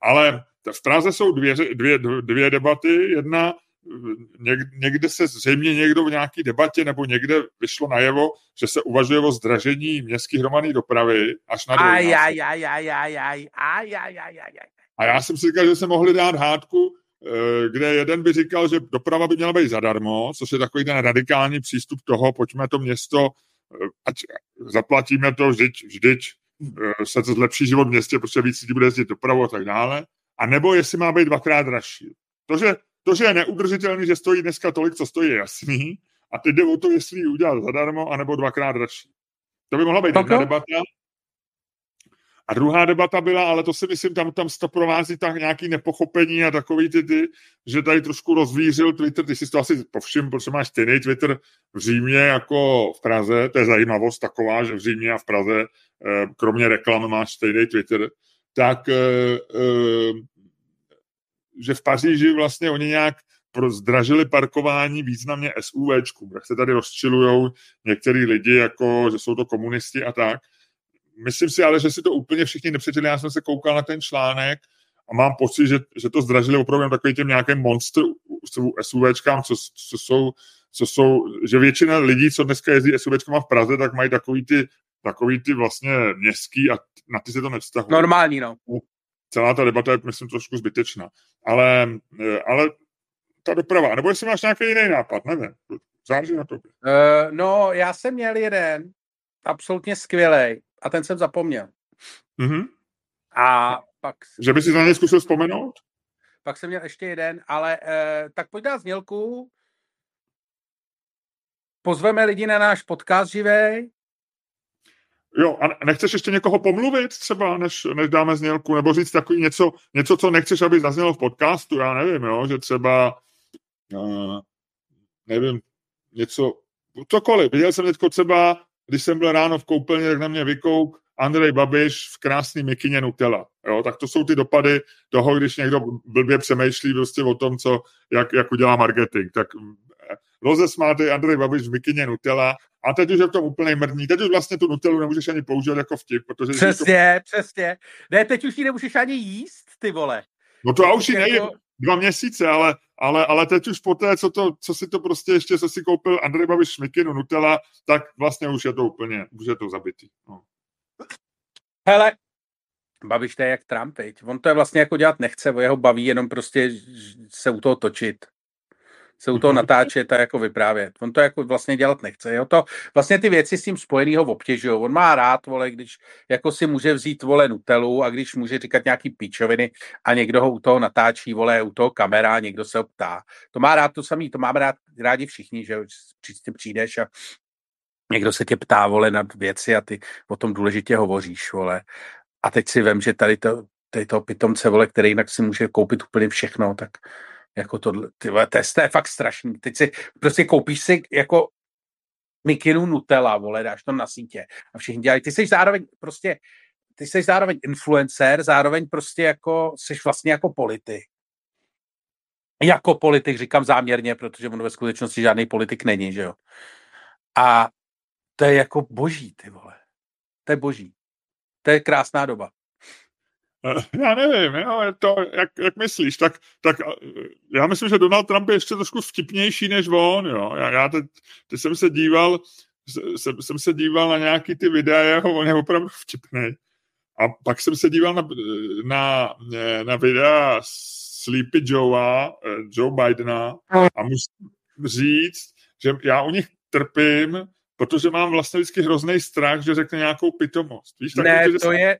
Speaker 1: Ale v Praze jsou dvě, dvě, dvě debaty. Jedna, někde se zřejmě někdo v nějaké debatě nebo někde vyšlo najevo, že se uvažuje o zdražení městské hromadné dopravy až na
Speaker 2: aj, aj, aj, aj, aj, aj, aj, aj, aj, aj.
Speaker 1: A já jsem si říkal, že se mohli dát hádku, eh, kde jeden by říkal, že doprava by měla být zadarmo, což je takový ten radikální přístup toho, pojďme to město, eh, ať zaplatíme to, vždyť, vždyť eh, se to zlepší život v městě, protože víc lidí bude jezdit dopravu a tak dále. A nebo jestli má být dvakrát dražší. To, že, to, že je neudržitelný, že stojí dneska tolik, co stojí, je jasný. A teď jde o to, jestli ji udělat zadarmo, anebo dvakrát dražší. To by mohla být jedna debata. A druhá debata byla, ale to si myslím, tam, tam to provází tak nějaký nepochopení a takový ty, ty, že tady trošku rozvířil Twitter, ty jsi to asi povšim, protože máš stejný Twitter v Římě jako v Praze, to je zajímavost taková, že v Římě a v Praze, eh, kromě reklam máš stejný Twitter, tak eh, eh, že v Paříži vlastně oni nějak zdražili parkování významně SUVčku, jak se tady rozčilujou některý lidi, jako že jsou to komunisti a tak. Myslím si ale, že si to úplně všichni nepřečetli. Já jsem se koukal na ten článek a mám pocit, že, že to zdražili opravdu takový těm nějakým monster SUVčkám, co, co jsou co jsou, že většina lidí, co dneska jezdí SUVčkama v Praze, tak mají takový ty, takový ty vlastně městský a na ty se to nevztahuje.
Speaker 2: Normální, no.
Speaker 1: Celá ta debata je, myslím, trošku zbytečná. Ale, eh, ale ta doprava, nebo jestli máš nějaký jiný nápad, nevím. Záleží na tobě.
Speaker 2: Uh, no, já jsem měl jeden, absolutně skvělý, a ten jsem zapomněl.
Speaker 1: Mm-hmm.
Speaker 2: A pak...
Speaker 1: Že by si na něj zkusil vzpomenout?
Speaker 2: Pak jsem měl ještě jeden, ale uh, tak pojď dát znělku. Pozveme lidi na náš podcast živej
Speaker 1: Jo, a nechceš ještě někoho pomluvit třeba, než, než dáme znělku, nebo říct takový něco, něco, co nechceš, aby zaznělo v podcastu, já nevím, jo, že třeba, uh, nevím, něco, cokoliv. Viděl jsem teďko třeba, když jsem byl ráno v koupelně, tak na mě vykouk Andrej Babiš v krásný mikině Nutella. Jo, tak to jsou ty dopady toho, když někdo blbě přemýšlí prostě o tom, co, jak, jak udělá marketing. Tak rozesmátej Andrej Babiš v mikině Nutella a teď už je v tom úplně mrdní. Teď už vlastně tu Nutellu nemůžeš ani používat jako vtip, protože...
Speaker 2: Přesně, to... přesně. Ne, teď už ji nemůžeš ani jíst, ty vole.
Speaker 1: No to já už ji nejím jako... dva měsíce, ale, ale, ale teď už po té, co, to, co si to prostě ještě, co si koupil Andrej Babiš mikinu Nutella, tak vlastně už je to úplně, už je to zabitý. No.
Speaker 2: Hele, Babiš to je jak Trump, viď? On to je vlastně jako dělat nechce, jeho baví jenom prostě se u toho točit se u toho natáčet a jako vyprávět. On to jako vlastně dělat nechce. Jo? To, vlastně ty věci s tím spojený ho obtěžují. On má rád, vole, když jako si může vzít, vole, Nutelu a když může říkat nějaký píčoviny a někdo ho u toho natáčí, vole, u toho kamera, někdo se ho ptá. To má rád to samý, to máme rád, rádi všichni, že ty přijdeš a někdo se tě ptá, vole, na věci a ty o tom důležitě hovoříš, vole. A teď si vem, že tady to, tady to pitomce, vole, který jinak si může koupit úplně všechno, tak jako tohle, to, je, to je fakt strašný. Teď si prostě koupíš si jako mikinu Nutella, vole, dáš to na sítě a všichni dělají. Ty jsi zároveň prostě, ty jsi zároveň influencer, zároveň prostě jako, jsi vlastně jako politik. Jako politik říkám záměrně, protože on ve skutečnosti žádný politik není, že jo. A to je jako boží, ty vole. To je boží. To je krásná doba. (laughs)
Speaker 1: Já nevím, jo, je to, jak, jak myslíš, tak, tak eh, já myslím, že Donald Trump je ještě trošku vtipnější než on, jo. Já, já teď, teď jsem se díval, jsem, jsem se díval na nějaký ty videa, jeho, on je opravdu vtipný. A pak jsem se díval na, na, na videa Sleepy Joea, eh, Joe Bidena a musím říct, že já u nich trpím, protože mám vlastně vždycky hrozný strach, že řekne nějakou pitomost. Víš,
Speaker 2: tak ne, to, to je,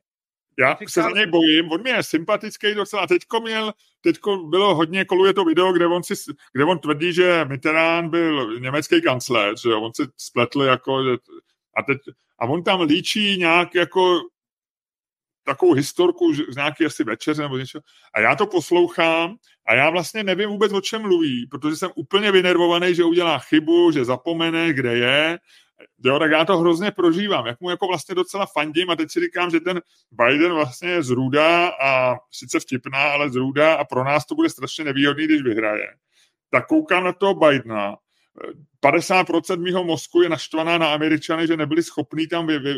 Speaker 1: já se za něj bojím, on mi je sympatický docela. Teďko měl, teďko bylo hodně, koluje to video, kde on, si, kde on tvrdí, že Mitterrand byl německý kancléř, že on si spletl jako, že, a, teď, a on tam líčí nějak jako takovou historku z nějaký asi večeře nebo něco. A já to poslouchám a já vlastně nevím vůbec, o čem mluví, protože jsem úplně vynervovaný, že udělá chybu, že zapomene, kde je Jo, tak já to hrozně prožívám, jak mu jako vlastně docela fandím a teď si říkám, že ten Biden vlastně je zrůda a sice vtipná, ale zrůda a pro nás to bude strašně nevýhodný, když vyhraje. Tak koukám na toho Bidena, 50% mýho mozku je naštvaná na Američany, že nebyli schopní tam vy, vy,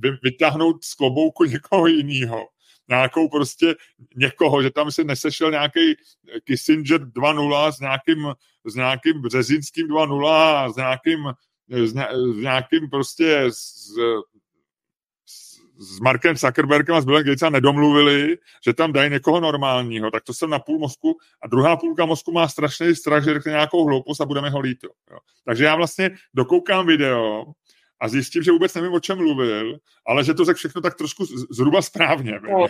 Speaker 1: vy, vytáhnout z klobouku (laughs) někoho jiného. Nějakou prostě někoho, že tam se nesešel nějaký Kissinger 2.0 s nějakým, s nějakým Březinským 2.0 a s nějakým, s, ně, s nějakým prostě s, s Markem Zuckerbergem a s Billem Gatesem nedomluvili, že tam dají někoho normálního, tak to jsem na půl mozku a druhá půlka mozku má strašný strach, že řekne nějakou hloupost a budeme ho líto. Jo. Takže já vlastně dokoukám video a zjistím, že vůbec nevím, o čem mluvil, ale že to řekl všechno tak trošku zhruba správně. No.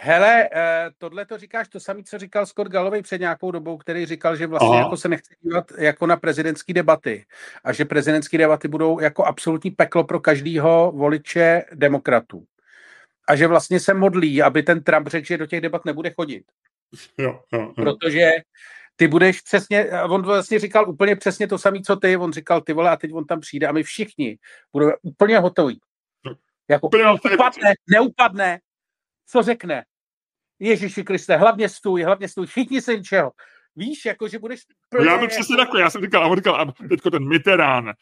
Speaker 2: Hele, eh, tohle to říkáš to samé, co říkal Scott Galloway před nějakou dobou, který říkal, že vlastně Aha. jako se nechce dívat jako na prezidentské debaty a že prezidentské debaty budou jako absolutní peklo pro každého voliče demokratů. A že vlastně se modlí, aby ten Trump řekl, že do těch debat nebude chodit.
Speaker 1: Jo, jo, jo.
Speaker 2: Protože ty budeš přesně, on vlastně říkal úplně přesně to samé, co ty, on říkal ty vole a teď on tam přijde a my všichni budeme úplně hotoví. Jako úplně upadne, neupadne, co řekne? Ježíši Kriste, hlavně stůj, hlavně stůj, chytni se něčeho. Víš, jako, že budeš...
Speaker 1: No já bych přesně takový, já jsem říkal, a on říkal, teďko ten Mitterrand uh,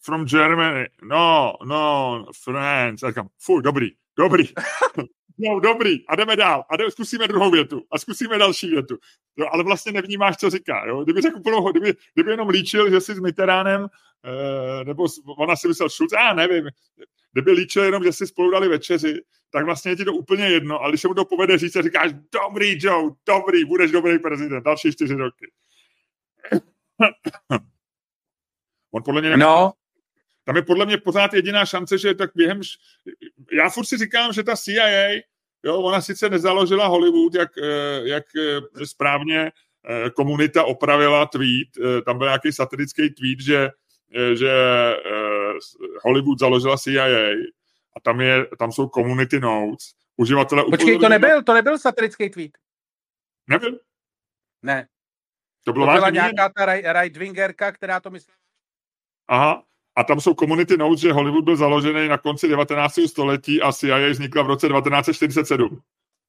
Speaker 1: from Germany, no, no, France, a říkám, fuj, dobrý, dobrý, (laughs) no, dobrý, a jdeme dál, a jdeme, zkusíme druhou větu, a zkusíme další větu, jo, ale vlastně nevnímáš, co říká, jo, kdyby řekl plnou, kdyby, kdyby jenom líčil, že jsi s Mitterrandem, uh, nebo ona si myslel Schulz, já nevím, kdyby líčil jenom, že si spolu dali večeři, tak vlastně je ti to úplně jedno, ale když se mu to povede říct a říkáš, dobrý Joe, dobrý, budeš dobrý prezident, další čtyři roky. On podle mě...
Speaker 2: No.
Speaker 1: Tam je podle mě pořád jediná šance, že tak během... Já furt si říkám, že ta CIA, jo, ona sice nezaložila Hollywood, jak, eh, jak eh, správně eh, komunita opravila tweet, tam byl nějaký satirický tweet, že, že Hollywood založila CIA, a tam, je, tam jsou community notes. Uživatele
Speaker 2: Počkej, to nebyl, to nebyl satirický tweet.
Speaker 1: Nebyl?
Speaker 2: Ne.
Speaker 1: To, bylo
Speaker 2: to byla nějaká ta right-wingerka, která to myslela.
Speaker 1: Aha, a tam jsou community notes, že Hollywood byl založený na konci 19. století a CIA vznikla v roce 1947.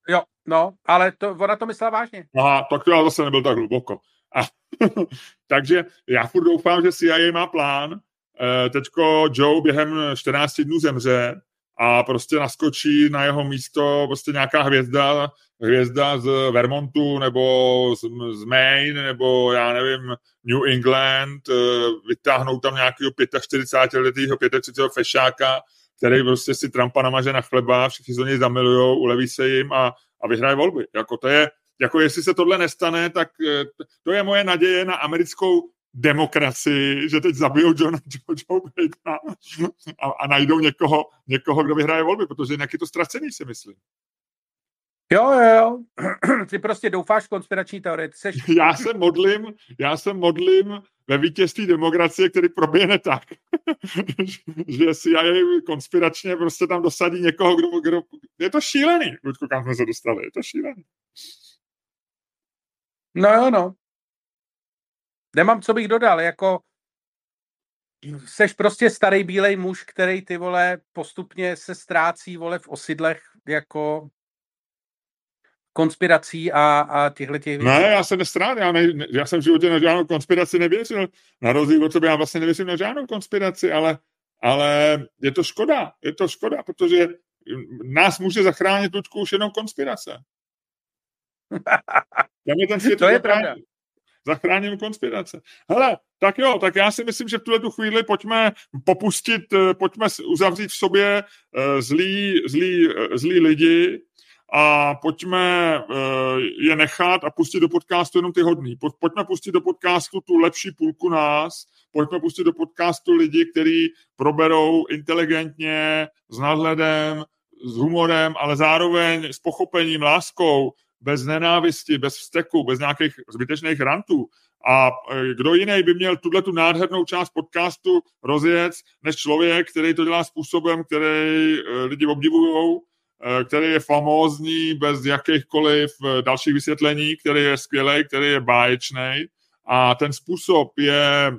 Speaker 2: Jo, no, ale to, ona to myslela vážně.
Speaker 1: Aha, tak to já zase nebyl tak hluboko. A, (laughs) takže já furt doufám, že CIA má plán. E, teďko Joe během 14 dnů zemře a prostě naskočí na jeho místo prostě nějaká hvězda, hvězda z Vermontu nebo z, z Maine nebo já nevím, New England, eh, vytáhnou tam nějakého 45-letého, 35 fešáka, který prostě si Trumpa namaže na chleba, všichni se do něj zamilujou, uleví se jim a, a vyhraje volby. Jako to je, jako jestli se tohle nestane, tak eh, to je moje naděje na americkou demokracii, že teď zabijou Johna Joe Bidena a, a najdou někoho, někoho, kdo vyhraje volby, protože jinak je to ztracený, si myslím.
Speaker 2: Jo, jo, jo. Ty prostě doufáš v konspirační teorie. Seš...
Speaker 1: Já se modlím, já se modlím ve vítězství demokracie, který proběhne tak, (laughs) že si já konspiračně prostě tam dosadí někoho, kdo, kdo... Je to šílený, Ludku, kam jsme se dostali. Je to šílený.
Speaker 2: No jo, no nemám, co bych dodal, jako seš prostě starý bílej muž, který ty vole postupně se ztrácí vole v osidlech jako konspirací a, a těchto těch.
Speaker 1: Ne, já se nestrát, já, ne, já jsem v životě na žádnou konspiraci nevěřil. Na rozdíl od sebe já vlastně nevěřím na žádnou konspiraci, ale, ale je to škoda, je to škoda, protože nás může zachránit Luďku už jenom konspirace. (laughs) Tam je ten svět
Speaker 2: to je pravda
Speaker 1: zachráním konspirace. Hele, tak jo, tak já si myslím, že v tuhle tu chvíli pojďme popustit, eh, pojďme uzavřít v sobě eh, zlí, zlí, eh, zlí lidi a pojďme je nechat a pustit do podcastu jenom ty hodný. Pojďme pustit do podcastu tu lepší půlku nás, pojďme pustit do podcastu lidi, kteří proberou inteligentně, s nadhledem, s humorem, ale zároveň s pochopením, láskou, bez nenávisti, bez vzteku, bez nějakých zbytečných rantů. A e, kdo jiný by měl tuhle tu nádhernou část podcastu rozjet, než člověk, který to dělá způsobem, který e, lidi obdivují, e, který je famózní, bez jakýchkoliv dalších vysvětlení, který je skvělý, který je báječný. A ten způsob je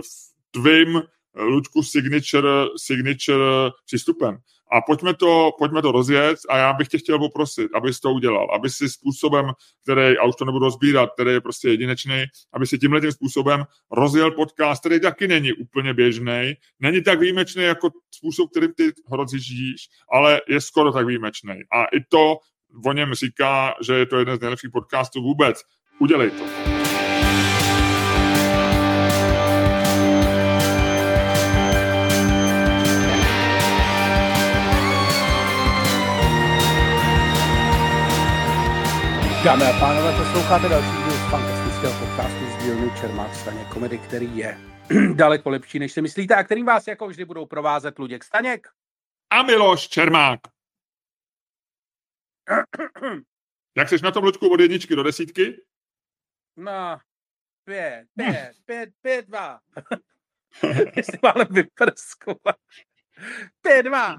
Speaker 1: v tvým Ludku signature, signature přístupem. A pojďme to, pojďme to rozjet a já bych tě chtěl poprosit, abys to udělal, aby si způsobem, který, a už to nebudu rozbírat, který je prostě jedinečný, aby si tímhle tím způsobem rozjel podcast, který taky není úplně běžný, není tak výjimečný jako způsob, kterým ty ho rozjíždíš, ale je skoro tak výjimečný. A i to o něm říká, že je to jeden z nejlepších podcastů vůbec. Udělej to.
Speaker 2: Dámy a pánové, posloucháte další díl fantastického podcastu z dílny Čermák Staněk komedy, který je (clears throat) daleko lepší, než si myslíte a kterým vás jako vždy budou provázet Luděk Staněk
Speaker 1: a Miloš Čermák. Jak jsi na tom, Luďku, od jedničky do desítky?
Speaker 2: No, pět, pět, pět, pět, dva. (laughs) Jestli máme vyprskovat. Pět, dva.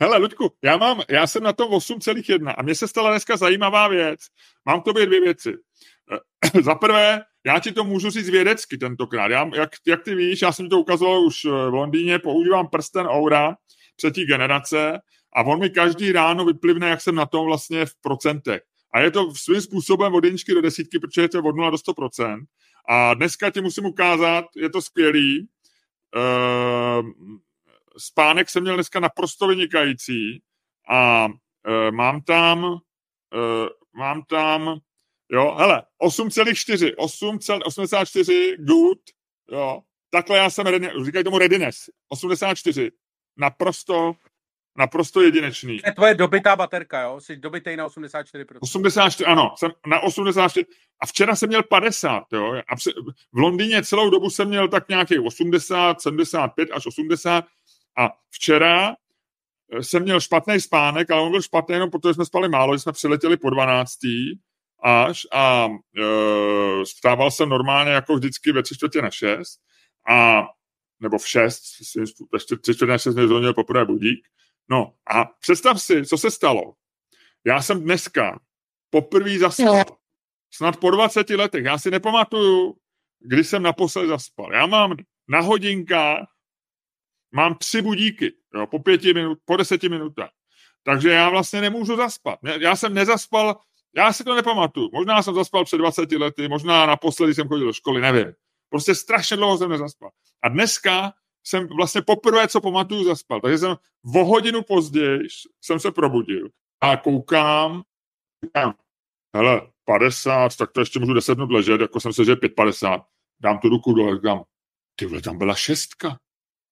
Speaker 1: Hele, Luďku, já, mám, já jsem na tom 8,1 a mně se stala dneska zajímavá věc. Mám k tobě dvě věci. (clears throat) Za prvé, já ti to můžu říct vědecky tentokrát. Já, jak, jak ty víš, já jsem ti to ukazoval už eh, v Londýně, používám prsten Aura třetí generace a on mi každý ráno vyplivne, jak jsem na tom vlastně v procentech. A je to svým způsobem od jedničky do desítky, protože je to od 0 do 100%. A dneska ti musím ukázat, je to skvělý. Uh, spánek jsem měl dneska naprosto vynikající a uh, mám tam uh, mám tam jo, hele, 8,4 8,84 good, jo, takhle já jsem, říkají tomu readiness, 84, naprosto naprosto jedinečný.
Speaker 2: To je tvoje dobitá baterka, jo? Jsi dobitej na 84%.
Speaker 1: 84, ano, jsem na 84. A včera jsem měl 50, jo? A v Londýně celou dobu jsem měl tak nějakých 80, 75 až 80 a včera eh, jsem měl špatný spánek, ale on byl špatný jenom protože jsme spali málo, že jsme přiletěli po 12. až a e, stával jsem normálně jako vždycky ve tři čtvrtě na šest a nebo v šest, ve tři čtvrtě na šest mě zvonil poprvé budík. No a představ si, co se stalo. Já jsem dneska poprvé zaspal. Snad po 20 letech. Já si nepamatuju, kdy jsem naposled zaspal. Já mám na hodinkách mám tři budíky, jo, po pěti minut, po deseti minutách. Takže já vlastně nemůžu zaspat. Já jsem nezaspal, já si to nepamatuju. Možná jsem zaspal před 20 lety, možná naposledy jsem chodil do školy, nevím. Prostě strašně dlouho jsem nezaspal. A dneska jsem vlastně poprvé, co pamatuju, zaspal. Takže jsem o hodinu později jsem se probudil a koukám, říkám, hele, 50, tak to ještě můžu 10 minut ležet, jako jsem se, že 5,50. Dám tu ruku dole, říkám, ty vole, tam byla šestka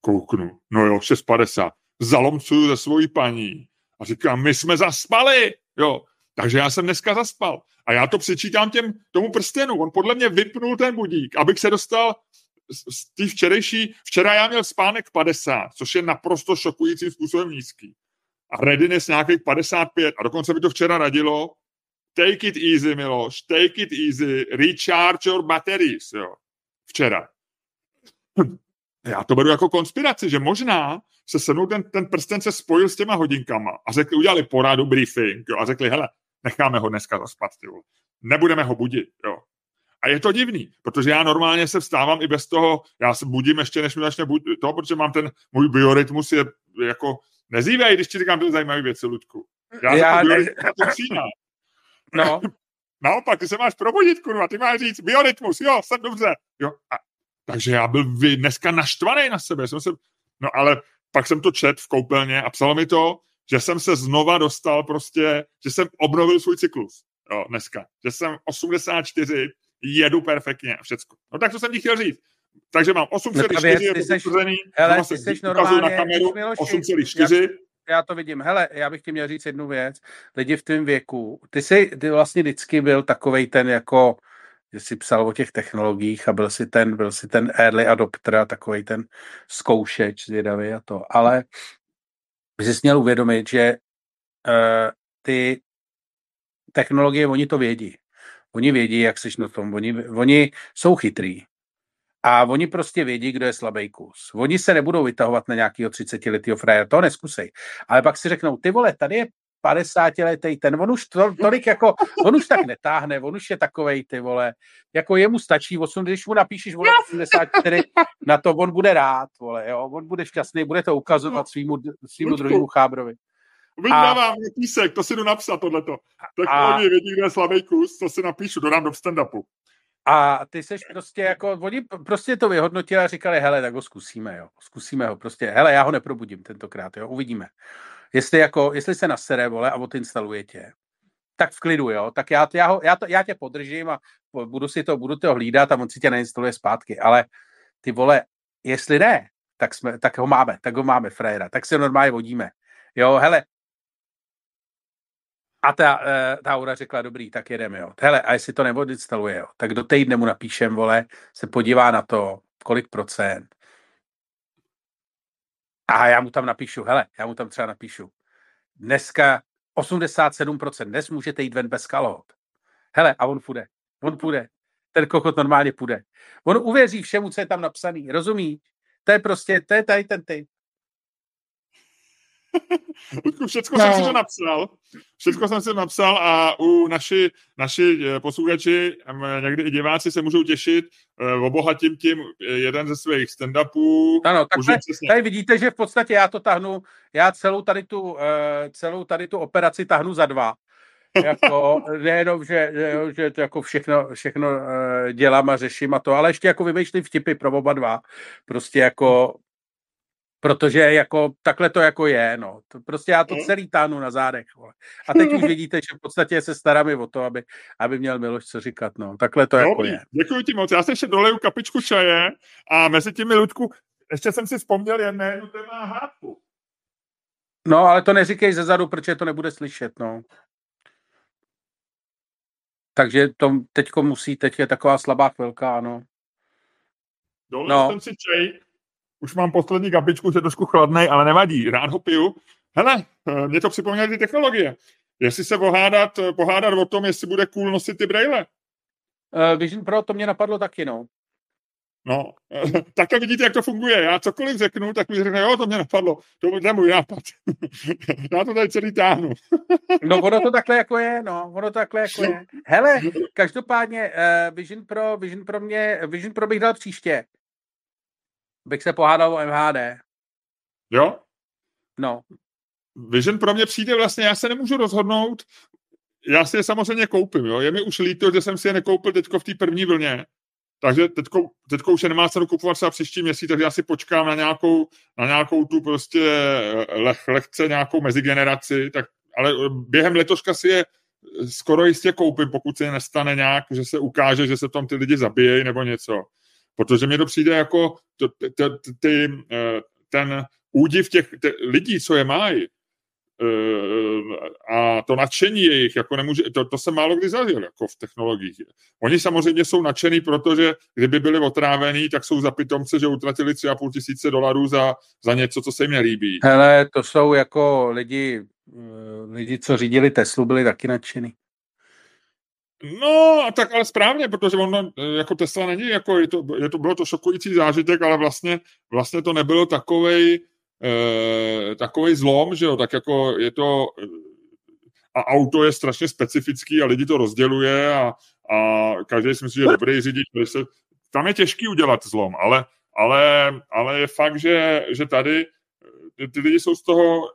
Speaker 1: kouknu, no jo, 6,50. Zalomcuju ze svojí paní a říkám, my jsme zaspali, jo. Takže já jsem dneska zaspal. A já to přičítám těm, tomu prstenu. On podle mě vypnul ten budík, abych se dostal z té včerejší, včera já měl spánek 50, což je naprosto šokujícím způsobem nízký. A readiness nějakých 55. A dokonce by to včera radilo, take it easy, Miloš, take it easy, recharge your batteries, jo. Včera já to beru jako konspiraci, že možná se se mnou ten, ten prsten se spojil s těma hodinkama a řekli, udělali poradu, briefing jo, a řekli, hele, necháme ho dneska zaspat, jo. nebudeme ho budit. Jo. A je to divný, protože já normálně se vstávám i bez toho, já se budím ještě, než mi začne budit to, protože mám ten, můj biorytmus je jako, nezývej, když ti říkám ty zajímavé věci, Ludku. Já, já ne... No. (laughs) Naopak, ty se máš probudit, kurva, ty máš říct biorytmus, jo, jsem dobře. Jo, a takže já byl dneska naštvaný na sebe. Jsem se, no ale pak jsem to čet v koupelně a psalo mi to, že jsem se znova dostal prostě, že jsem obnovil svůj cyklus. Jo, dneska. Že jsem 84, jedu perfektně a všecko. No tak to jsem ti chtěl říct. Takže mám 8,4, je to seš,
Speaker 2: hele, ty seš normálně,
Speaker 1: na kameru, 8,4.
Speaker 2: Já to vidím. Hele, já bych ti měl říct jednu věc. Lidi v tvém věku, ty jsi, ty vlastně vždycky byl takovej ten jako že si psal o těch technologiích a byl si ten, byl si ten early adopter a takový ten zkoušeč zvědavý a to. Ale by si měl uvědomit, že uh, ty technologie, oni to vědí. Oni vědí, jak jsi na tom. Oni, oni jsou chytrý. A oni prostě vědí, kdo je slabý kus. Oni se nebudou vytahovat na nějakého 30 letého frajera, to neskusej. Ale pak si řeknou, ty vole, tady je 50 letý ten, on už to, tolik jako, on už tak netáhne, on už je takovej, ty vole, jako jemu stačí 8, když mu napíšeš, vole, 84, na to on bude rád, vole, jo, on bude šťastný, bude to ukazovat svýmu, svýmu druhému chábrovi.
Speaker 1: Vydávám a... písek, to si jdu napsat tohleto. Tak a... oni vědí, kde je slabý kus, to si napíšu, dodám do stand-upu.
Speaker 2: A ty seš prostě jako, oni prostě to vyhodnotili a říkali, hele, tak ho zkusíme, jo, zkusíme ho, prostě, hele, já ho neprobudím tentokrát, jo, uvidíme. Jestli jako, jestli se nasere, vole, a odinstaluje tě, tak v klidu, jo, tak já, já, ho, já, to, já tě podržím a budu si to, budu to hlídat a on si tě neinstaluje zpátky, ale ty vole, jestli ne, tak, jsme, tak ho máme, tak ho máme, frajera, tak se normálně vodíme. Jo, hele, a ta, uh, ta Aura řekla, dobrý, tak jedeme, jo. Hele, a jestli to neodinstaluje, jo, tak do týdne mu napíšem, vole, se podívá na to, kolik procent. A já mu tam napíšu, hele, já mu tam třeba napíšu, dneska 87%, dnes můžete jít ven bez kalhot. Hele, a on půjde, on půjde. Ten kokot normálně půjde. On uvěří všemu, co je tam napsaný, rozumíš? To je prostě, to je tady ten typ. (laughs)
Speaker 1: Všechno no. jsem si to napsal. Všechno jsem si napsal a u naši, naši eh, posluchači, někdy i diváci se můžou těšit, eh, obohatím tím eh, jeden ze svých stand-upů.
Speaker 2: Ano, tak tady, tady vidíte, že v podstatě já to tahnu, já celou tady tu, celou tady tu operaci tahnu za dva. jako, (laughs) nejenom, že, že, že to jako všechno, všechno dělám a řeším a to, ale ještě jako vymýšlím vtipy pro oba dva. Prostě jako Protože jako takhle to jako je, no. To prostě já to hmm. celý tánu na zádech. Vole. A teď už (laughs) vidíte, že v podstatě se starám i o to, aby, aby měl Miloš co říkat, no. Takhle to jako je.
Speaker 1: Děkuji ti moc. Já se ještě doleju kapičku čaje a mezi těmi Ludku, ještě jsem si vzpomněl jedné jednu téma hádku.
Speaker 2: No, ale to neříkej ze zadu, protože to nebude slyšet, no. Takže to teďko musí, teď je taková slabá chvilka, ano.
Speaker 1: Dolil no. jsem si čaj, už mám poslední kapičku, je trošku chladný, ale nevadí, rád ho piju. Hele, eh, mě to připomíná ty technologie. Jestli se pohádat, eh, pohádat o tom, jestli bude cool nosit ty braille.
Speaker 2: Uh, Vision Pro, to mě napadlo taky, no.
Speaker 1: No, (laughs) takhle vidíte, jak to funguje. Já cokoliv řeknu, tak mi řekne, jo, to mě napadlo. To bude můj nápad. (laughs) Já to tady celý táhnu. (laughs)
Speaker 2: no, ono to takhle jako je, no, ono to takhle jako je. Hele, každopádně uh, Vision Pro, Vision Pro mě, Vision Pro bych dal příště bych se pohádal o MHD.
Speaker 1: Jo?
Speaker 2: No.
Speaker 1: Vision pro mě přijde vlastně, já se nemůžu rozhodnout, já si je samozřejmě koupím, jo. Je mi už líto, že jsem si je nekoupil teďko v té první vlně, takže teďko, teďko už je nemá cenu kupovat třeba příští měsíc, takže já si počkám na nějakou, na nějakou tu prostě leh, lehce nějakou mezigeneraci, tak, ale během letoška si je skoro jistě koupím, pokud se nestane nějak, že se ukáže, že se tam ty lidi zabijejí nebo něco protože mi to přijde jako eh, ten údiv těch lidí, co je mají, eh, a to nadšení jejich, jako nemůže, to, to jsem málo kdy zažil jako v technologiích. Oni samozřejmě jsou nadšený, protože kdyby byli otrávení, tak jsou za pitomce, že utratili 3,5 tisíce dolarů za, za něco, co se jim nelíbí.
Speaker 2: Hele, to jsou jako lidi, eh, lidi, co řídili Teslu, byli taky nadšený.
Speaker 1: No, tak ale správně, protože ono, jako Tesla není, jako je to, je to, bylo to šokující zážitek, ale vlastně, vlastně to nebylo takovej, e, takovej zlom, že jo, tak jako je to, a auto je strašně specifický a lidi to rozděluje a, a každý si myslí, že je dobrý řidič, se, tam je těžký udělat zlom, ale, ale, ale je fakt, že, že tady ty lidi jsou z toho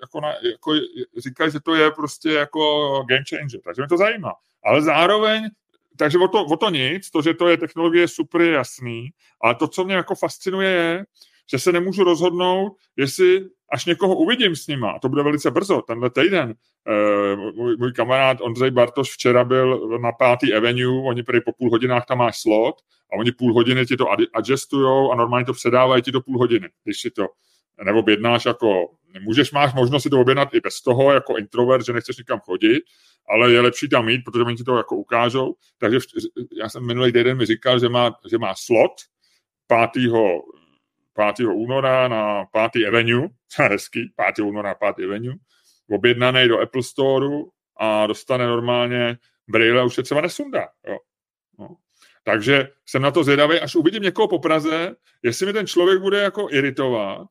Speaker 1: jako, na, jako říkají, že to je prostě jako game changer, takže mě to zajímá ale zároveň takže o to, o to nic, to, že to je technologie super, je jasný, ale to, co mě jako fascinuje, je, že se nemůžu rozhodnout, jestli až někoho uvidím s nima, to bude velice brzo, tenhle týden. E, můj, můj kamarád Ondřej Bartoš včera byl na pátý Avenue, oni prý po půl hodinách tam máš slot a oni půl hodiny ti to adjustujou a normálně to předávají ti do půl hodiny, když si to neobjednáš jako, můžeš, máš možnost si to objednat i bez toho, jako introvert, že nechceš nikam chodit, ale je lepší tam mít, protože oni ti to jako ukážou. Takže já jsem minulý týden mi říkal, že má, že má slot 5. 5. února na 5. Avenue, (laughs) hezký, 5. února na 5. Avenue, objednaný do Apple Store a dostane normálně braille už se třeba nesundá. Jo. No. Takže jsem na to zvědavý, až uvidím někoho po Praze, jestli mi ten člověk bude jako iritovat,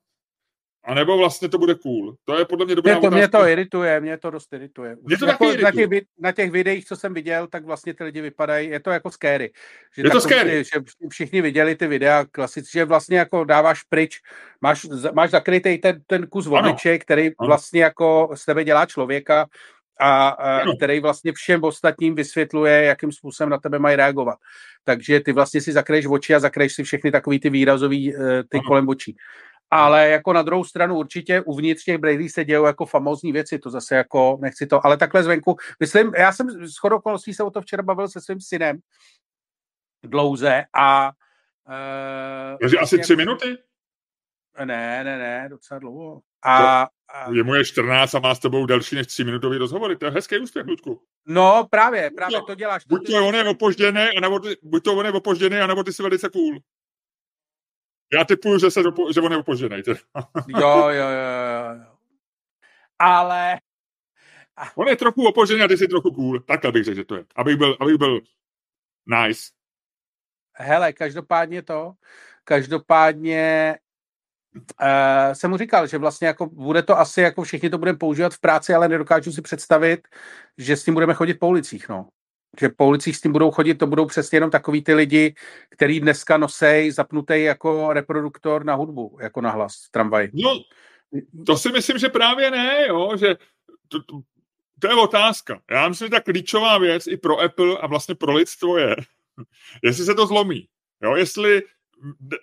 Speaker 1: A nebo vlastně to bude cool. To je podle mě dobrá
Speaker 2: mě to, mě to irituje, mě to dost irituje.
Speaker 1: Mě to jako
Speaker 2: na, těch, na těch videích, co jsem viděl, tak vlastně ty lidi vypadají, je to jako scary.
Speaker 1: Že je to scary.
Speaker 2: Že všichni viděli ty videa klasicky, že vlastně jako dáváš pryč, máš, máš zakrytý ten, ten kus obličej, který ano. vlastně jako z tebe dělá člověka, a, a který vlastně všem ostatním vysvětluje, jakým způsobem na tebe mají reagovat. Takže ty vlastně si zakreješ oči a zakreješ si všechny takový ty výrazový eh, ty ano. kolem očí. Ale jako na druhou stranu určitě uvnitř těch Brady se dějou jako famózní věci, to zase jako nechci to, ale takhle zvenku, myslím, já jsem s okolností se o to včera bavil se svým synem dlouze a
Speaker 1: uh, Takže asi tři minuty?
Speaker 2: Ne, ne, ne, docela dlouho. A, a...
Speaker 1: Je mu je 14 a má s tebou další než 3 minutový rozhovory. To je hezký úspěch, Ludku.
Speaker 2: No, právě, právě no, to děláš.
Speaker 1: Buď to on je opožděný, anebo ty, buď to on je opožděný, anebo ty jsi velice cool. Já typuju, že, se dopo, že on je opožděný.
Speaker 2: jo, jo, jo, jo. Ale...
Speaker 1: On je trochu opožděný a ty jsi trochu cool. Takhle bych řekl, že to je. Abych byl, abych byl nice.
Speaker 2: Hele, každopádně to, každopádně uh, jsem mu říkal, že vlastně jako bude to asi, jako všichni to budeme používat v práci, ale nedokážu si představit, že s tím budeme chodit po ulicích, no. Že po ulicích s tím budou chodit, to budou přesně jenom takový ty lidi, který dneska nosej zapnutý jako reproduktor na hudbu, jako na hlas v tramvaji.
Speaker 1: No, to si myslím, že právě ne, jo, že to, to, to je otázka. Já myslím, že ta klíčová věc i pro Apple a vlastně pro lidstvo je, (laughs) jestli se to zlomí. Jo, jestli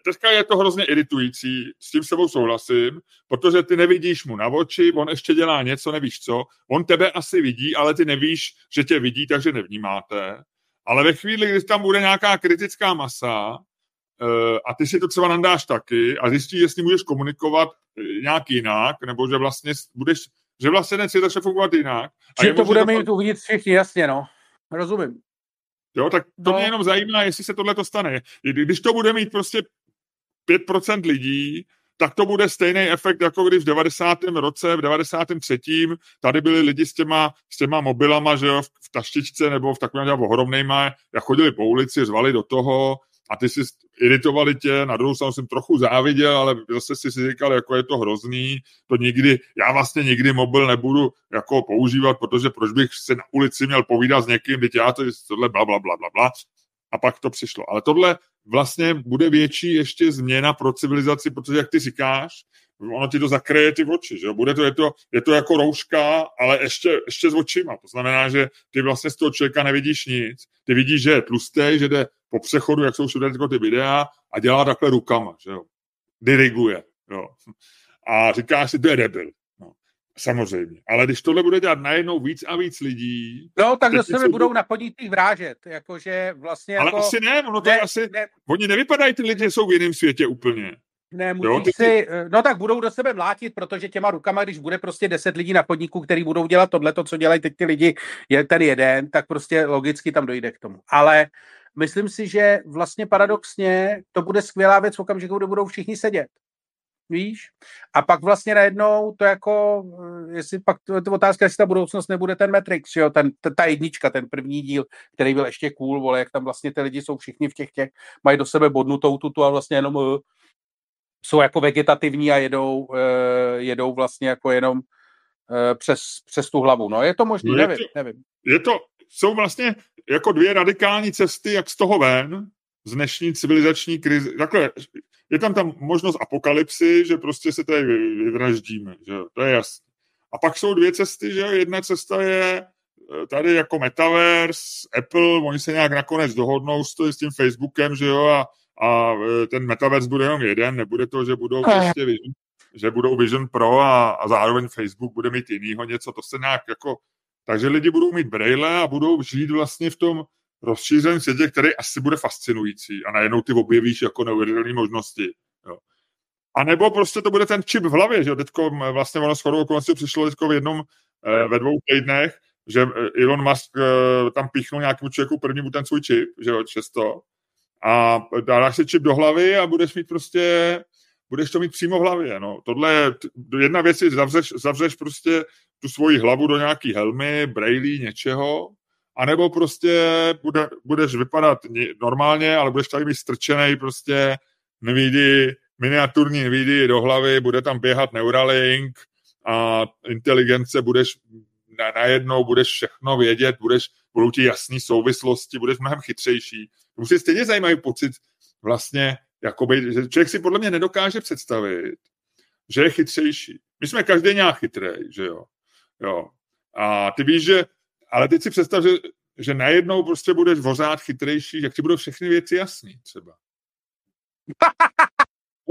Speaker 1: teďka je to hrozně iritující, s tím sebou souhlasím, protože ty nevidíš mu na oči, on ještě dělá něco, nevíš co, on tebe asi vidí, ale ty nevíš, že tě vidí, takže nevnímáte. Ale ve chvíli, kdy tam bude nějaká kritická masa uh, a ty si to třeba nandáš taky a zjistíš, jestli můžeš komunikovat eh, nějak jinak, nebo že vlastně budeš, že vlastně ten svět začne fungovat jinak.
Speaker 2: Že to bude mít uvnitř všichni, jasně, no. Rozumím.
Speaker 1: Jo, tak to no. mě jenom zajímá, jestli se tohle to stane. Když to bude mít prostě 5% lidí, tak to bude stejný efekt, jako když v 90. roce, v 93. tady byli lidi s těma, s těma mobilama, že jo, v taštičce nebo v takovém ohromnejma, jak chodili po ulici, řvali do toho, a ty si iritovali tě, na druhou stranu jsem trochu záviděl, ale zase si říkal, jako je to hrozný, to nikdy, já vlastně nikdy mobil nebudu jako používat, protože proč bych se na ulici měl povídat s někým, teď já to tohle bla, bla, bla, bla, bla. A pak to přišlo. Ale tohle vlastně bude větší ještě změna pro civilizaci, protože jak ty říkáš, ono ti to zakryje ty oči, že Bude to, je to, je to jako rouška, ale ještě, ještě s očima. To znamená, že ty vlastně z toho člověka nevidíš nic. Ty vidíš, že je tlustý, že jde po přechodu, jak jsou všude ty videa a dělá takhle rukama, že jo. Diriguje, jo. A říkáš si, to je debil. No, samozřejmě. Ale když tohle bude dělat najednou víc a víc lidí...
Speaker 2: No, tak do sebe budou na podnitých vrážet. Jakože vlastně
Speaker 1: Ale
Speaker 2: jako...
Speaker 1: asi ne, ono to ne, je asi... Ne. Oni nevypadají ty lidi, jsou v jiném světě úplně.
Speaker 2: Ne, musíš jo, ty, si, no tak budou do sebe mlátit, protože těma rukama, když bude prostě deset lidí na podniku, který budou dělat tohle, to, co dělají teď ty lidi, je ten jeden, tak prostě logicky tam dojde k tomu. Ale myslím si, že vlastně paradoxně to bude skvělá věc v okamžiku, kdy budou všichni sedět. Víš? A pak vlastně najednou to jako, eh, jestli pak to je to otázka, jestli ta budoucnost nebude ten Matrix, jo? Ten, ta jednička, ten první díl, který byl ještě cool, vole, jak tam vlastně ty lidi jsou všichni v těch těch, mají do sebe bodnutou tutu a vlastně jenom uh, jsou jako vegetativní a jedou, uh, jedou vlastně jako jenom uh, přes, přes tu hlavu. No je to možné, no nevím, nevím.
Speaker 1: Je to, jsou vlastně jako dvě radikální cesty, jak z toho ven, z dnešní civilizační krize. Takhle, je tam tam možnost apokalypsy, že prostě se tady vyvraždíme, že to je jasné. A pak jsou dvě cesty, že jedna cesta je eh, tady jako Metaverse, Apple, oni se nějak nakonec dohodnou s, to, s tím Facebookem, že jo, a, a eh, ten Metaverse bude jenom jeden, nebude to, že budou prostě Vision, že budou Vision Pro a, a zároveň Facebook bude mít jinýho něco, to se nějak jako takže lidi budou mít braille a budou žít vlastně v tom rozšířeném světě, který asi bude fascinující a najednou ty objevíš jako neuvěřitelné možnosti. Jo. A nebo prostě to bude ten čip v hlavě, že teďko vlastně ono shodou okolností přišlo teďko v jednom, eh, ve dvou týdnech, že eh, Elon Musk eh, tam píchnul nějakému člověku první ten svůj čip, že jo, často. A dáš si čip do hlavy a budeš mít prostě budeš to mít přímo v hlavě. No. Tohle je, jedna věc je, zavřeš, zavřeš prostě tu svoji hlavu do nějaký helmy, brailí, něčeho, anebo prostě bude, budeš vypadat normálně, ale budeš tady mít strčený prostě nevidí miniaturní NVIDIA do hlavy, bude tam běhat Neuralink a inteligence budeš na, najednou budeš všechno vědět, budeš, budou ti jasné souvislosti, budeš mnohem chytřejší. To je stejně zajímavý pocit vlastně, jakoby, že člověk si podle mě nedokáže představit, že je chytřejší. My jsme každý nějak chytrej, že jo. Jo. A ty víš, že, ale teď si představ, že, že najednou prostě budeš vořád chytrejší, jak ti budou všechny věci jasný třeba. (laughs)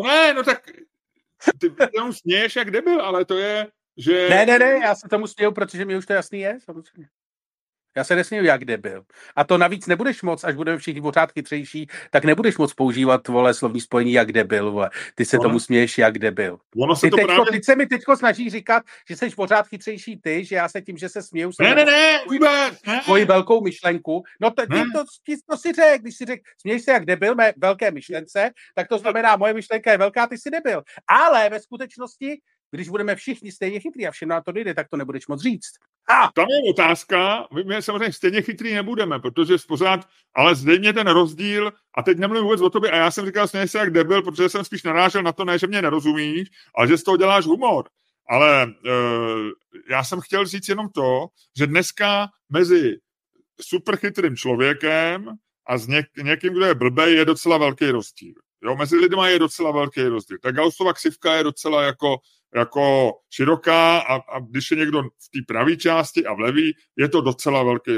Speaker 1: Ne, no tak ty tomu směješ jak debil, ale to je, že...
Speaker 2: Ne, ne, ne, já se tomu směju, protože mi už to jasný je, samozřejmě. Já se nesmím, jak debil. A to navíc nebudeš moc, až budeme všichni pořád chytřejší, tak nebudeš moc používat, vole, slovní spojení jak debil, vole. Ty se ono, tomu směješ jak debil.
Speaker 1: Ono se
Speaker 2: ty,
Speaker 1: to
Speaker 2: teďko,
Speaker 1: právě...
Speaker 2: teď se mi teďko snaží říkat, že jsi pořád chytřejší ty, že já se tím, že se směju,
Speaker 1: ne, ne, ne, vůbec, ne.
Speaker 2: tvoji velkou myšlenku. No to, ty, to, ty, to si řek, když si řek, směješ se jak debil mé velké myšlence, tak to znamená, moje myšlenka je velká, ty si debil. Ale ve skutečnosti když budeme všichni stejně chytrý a všem na to dojde, tak to nebudeš moc říct.
Speaker 1: A tam je otázka, my samozřejmě stejně chytrý nebudeme, protože pořád, ale zřejmě ten rozdíl, a teď nemluvím vůbec o tobě, a já jsem říkal směj se jak debil, protože jsem spíš narážel na to, ne, že mě nerozumíš, ale že z toho děláš humor. Ale uh, já jsem chtěl říct jenom to, že dneska mezi superchytrým člověkem a s něk- někým, kdo je blbej, je docela velký rozdíl. Jo, mezi lidmi je docela velký rozdíl. Ta Gaussova ksivka je docela jako jako široká a, a když je někdo v té pravé části a v levý, je to docela velký.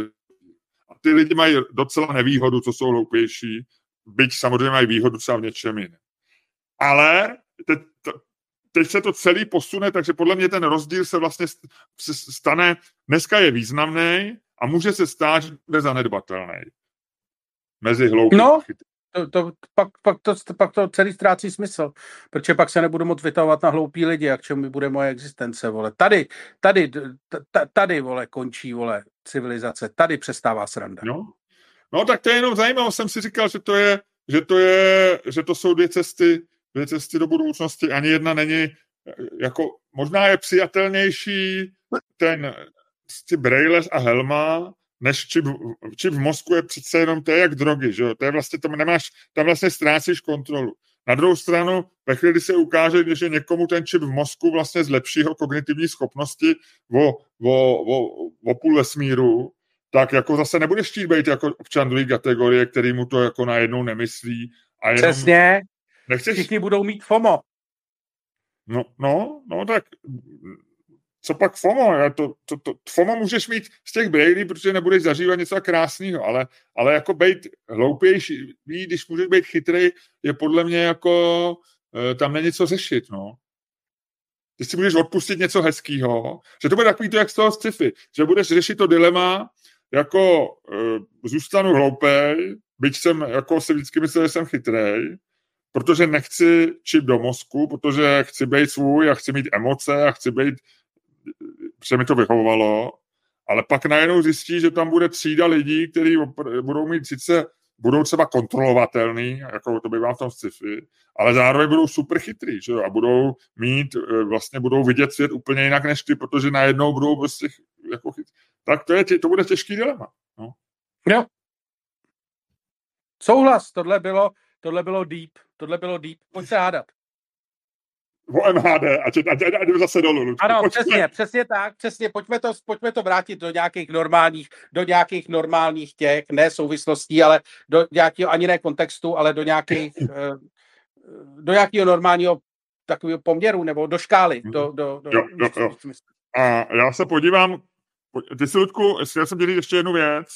Speaker 1: A ty lidi mají docela nevýhodu, co jsou hloupější, byť samozřejmě mají výhodu třeba v něčem jiném. Ale teď, teď se to celý posune, takže podle mě ten rozdíl se vlastně stane, dneska je významný a může se stát, že bude zanedbatelný. Mezi hloupými
Speaker 2: no, to, to, pak, pak, to, pak to celý ztrácí smysl, protože pak se nebudu moc vytahovat na hloupí lidi, a k čemu bude moje existence, vole. Tady, tady, tady, vole, končí, vole, civilizace, tady přestává sranda.
Speaker 1: No, no tak to je jenom zajímavé, jsem si říkal, že to je, že to je, že to jsou dvě cesty, dvě cesty do budoucnosti, ani jedna není, jako, možná je přijatelnější ten ty Braille a Helma, než čip, čip v mozku je přece jenom, to je jak drogy, že jo? To je vlastně, tam nemáš, tam vlastně ztrácíš kontrolu. Na druhou stranu, ve chvíli, kdy se ukáže, že někomu ten čip v mozku vlastně zlepší jeho kognitivní schopnosti o, o, o, o půl vesmíru, tak jako zase nebudeš chtít být jako občan druhé kategorie, který mu to jako najednou nemyslí. A jenom
Speaker 2: Přesně. Nechceš... Všichni budou mít FOMO.
Speaker 1: No, no, no tak co pak FOMO? To, to, to, FOMO můžeš mít z těch Brady, protože nebudeš zažívat něco krásného, ale, ale jako být hloupější, když můžeš být chytrý, je podle mě jako, e, tam není co řešit, no. Ty si můžeš odpustit něco hezkého, že to bude takový to, jak z toho sci-fi, že budeš řešit to dilema, jako e, zůstanu hloupej, byť jsem jako si vždycky myslel, že jsem chytrej, protože nechci čip do mozku, protože chci být svůj a chci mít emoce a chci být se mi to vyhovovalo, ale pak najednou zjistí, že tam bude třída lidí, kteří budou mít sice budou třeba kontrolovatelný, jako to bývá v tom sci-fi, ale zároveň budou super chytrý, že jo? a budou mít, e, vlastně budou vidět svět úplně jinak než ty, protože najednou budou prostě jako chytrý. Tak to, je, to bude těžký dilema. No.
Speaker 2: Jo. Souhlas, tohle bylo, tohle bylo deep, tohle bylo deep. Pojď se hádat
Speaker 1: o MHD, ať, ať, ať, ať zase dolů. Lučku.
Speaker 2: Ano, pojďme. přesně, přesně tak, přesně, pojďme to, pojďme to vrátit do nějakých normálních, do nějakých normálních těch, ne souvislostí, ale do nějakého, ani ne kontextu, ale do nějakých, eh, do nějakého normálního takového poměru, nebo do škály. Do, do, do,
Speaker 1: jo, jo, jo. A já se podívám, ty si, Ludku, já jsem dělal ještě jednu věc,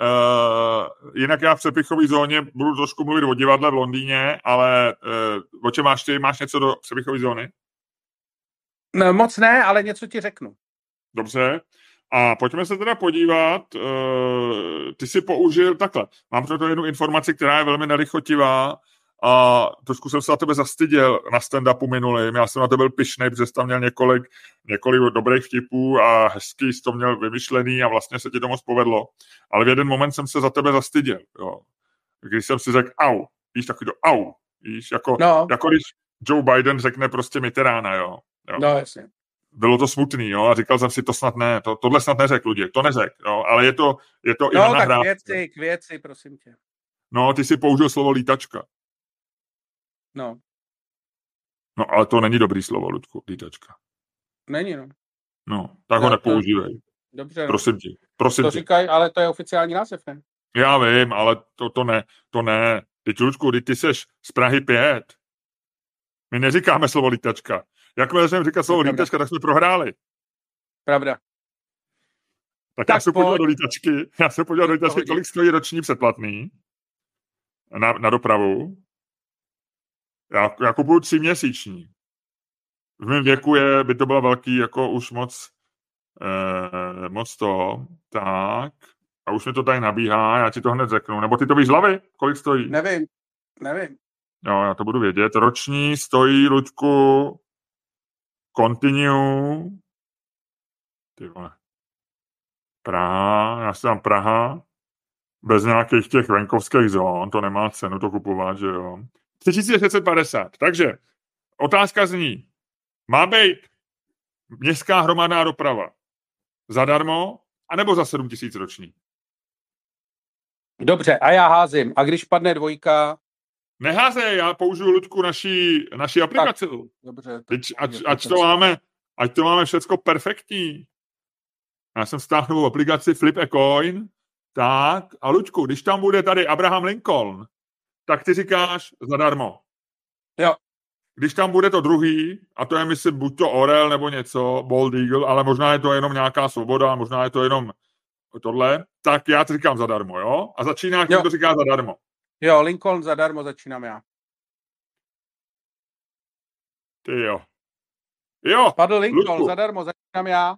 Speaker 1: Uh, jinak já v přepichové zóně budu trošku mluvit o divadle v Londýně, ale uh, o čem máš ty? Máš něco do přepichové zóny?
Speaker 2: No, moc ne, ale něco ti řeknu.
Speaker 1: Dobře. A pojďme se teda podívat, uh, ty si použil takhle. Mám pro to jednu informaci, která je velmi nelichotivá a trošku jsem se na tebe zastyděl na stand-upu minulým. Já jsem na to byl pišnej, protože jsi tam měl několik, několik dobrých vtipů a hezký jsi to měl vymyšlený a vlastně se ti to moc povedlo. Ale v jeden moment jsem se za tebe zastyděl. Jo. Když jsem si řekl au, víš, takový to au, víš, jako, no. jako když Joe Biden řekne prostě Mitterána, jo. jo.
Speaker 2: No, jasně.
Speaker 1: Bylo to smutný, jo, a říkal jsem si, to snad ne, to, tohle snad neřekl lidi, to neřekl, jo, ale je to, je to
Speaker 2: no,
Speaker 1: i na
Speaker 2: tak nahrávce. věci, k věci, prosím tě.
Speaker 1: No, ty si použil slovo lítačka.
Speaker 2: No.
Speaker 1: No ale to není dobrý slovo, Ludku, lítačka.
Speaker 2: Není, no.
Speaker 1: No, tak ho
Speaker 2: No, to-
Speaker 1: nepoužívej.
Speaker 2: Dobře, no.
Speaker 1: Prosím tě. Prosím
Speaker 2: To
Speaker 1: tě.
Speaker 2: říkají, ale to je oficiální název, ne?
Speaker 1: Já vím, ale to, to ne, to ne. Teď, Ludku, teď ty seš z Prahy 5. My neříkáme slovo lítačka. Jakmile začneme říkat slovo
Speaker 2: pravda.
Speaker 1: lítačka, tak jsme prohráli.
Speaker 2: Pravda.
Speaker 1: Tak,
Speaker 2: Tak
Speaker 1: já se podíval do lítačky. Já se podíval do lítačky, kolik stojí roční předplatný na, na dopravu. Já, já kupuju tři měsíční. V mém věku je, by to bylo velký, jako už moc, eh, moc to. Tak. A už mi to tady nabíhá, já ti to hned řeknu. Nebo ty to víš z hlavy? Kolik stojí?
Speaker 2: Nevím, nevím.
Speaker 1: Jo, já to budu vědět. Roční stojí, Luďku, Continue, ty vole, Praha, já si dám Praha, bez nějakých těch venkovských zón, to nemá cenu to kupovat, že jo. 3650, takže otázka zní, má být městská hromadná doprava zadarmo, anebo za 7000 roční?
Speaker 2: Dobře, a já házím. A když padne dvojka,
Speaker 1: Neházej, já použiju Ludku naší, naší aplikaci.
Speaker 2: dobře. tak-
Speaker 1: Teď, ať, ať, to máme, ať to máme všecko perfektní. Já jsem stáhl novou aplikaci Flip a Coin. Tak, a Luďku, když tam bude tady Abraham Lincoln, tak ty říkáš zadarmo.
Speaker 2: Jo.
Speaker 1: Když tam bude to druhý, a to je myslím buď to Orel nebo něco, Bold Eagle, ale možná je to jenom nějaká svoboda, možná je to jenom tohle, tak já ti říkám zadarmo, jo? A začínáš,
Speaker 2: Jo.
Speaker 1: kdo to říká zadarmo.
Speaker 2: Jo, Lincoln zadarmo začínám já.
Speaker 1: Ty jo. Jo,
Speaker 2: Padl Lincoln,
Speaker 1: Ludku.
Speaker 2: zadarmo začínám já.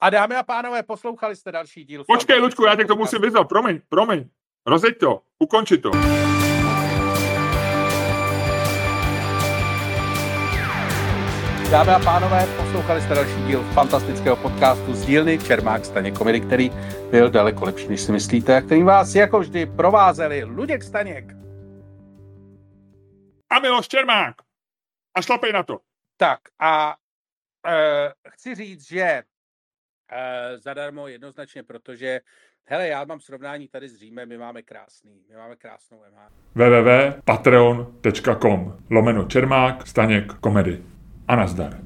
Speaker 2: A dámy a pánové, poslouchali jste další díl.
Speaker 1: Počkej, Luďku, já tě k tomu musím vyzvat. Promiň, promiň. Rozjeď to, ukonči to.
Speaker 2: Dámy a pánové, poslouchali jste další díl fantastického podcastu z dílny Čermák Staně komedy, který byl daleko lepší, než si myslíte, a kterým vás jako vždy provázeli Luděk Staněk.
Speaker 1: A Miloš Čermák. A šlapej na to.
Speaker 2: Tak a e, chci říct, že e, zadarmo jednoznačně, protože hele, já mám srovnání tady s Římem, my máme krásný, my máme krásnou MH.
Speaker 1: www.patreon.com lomeno Čermák, Staněk, komedy. Араздара.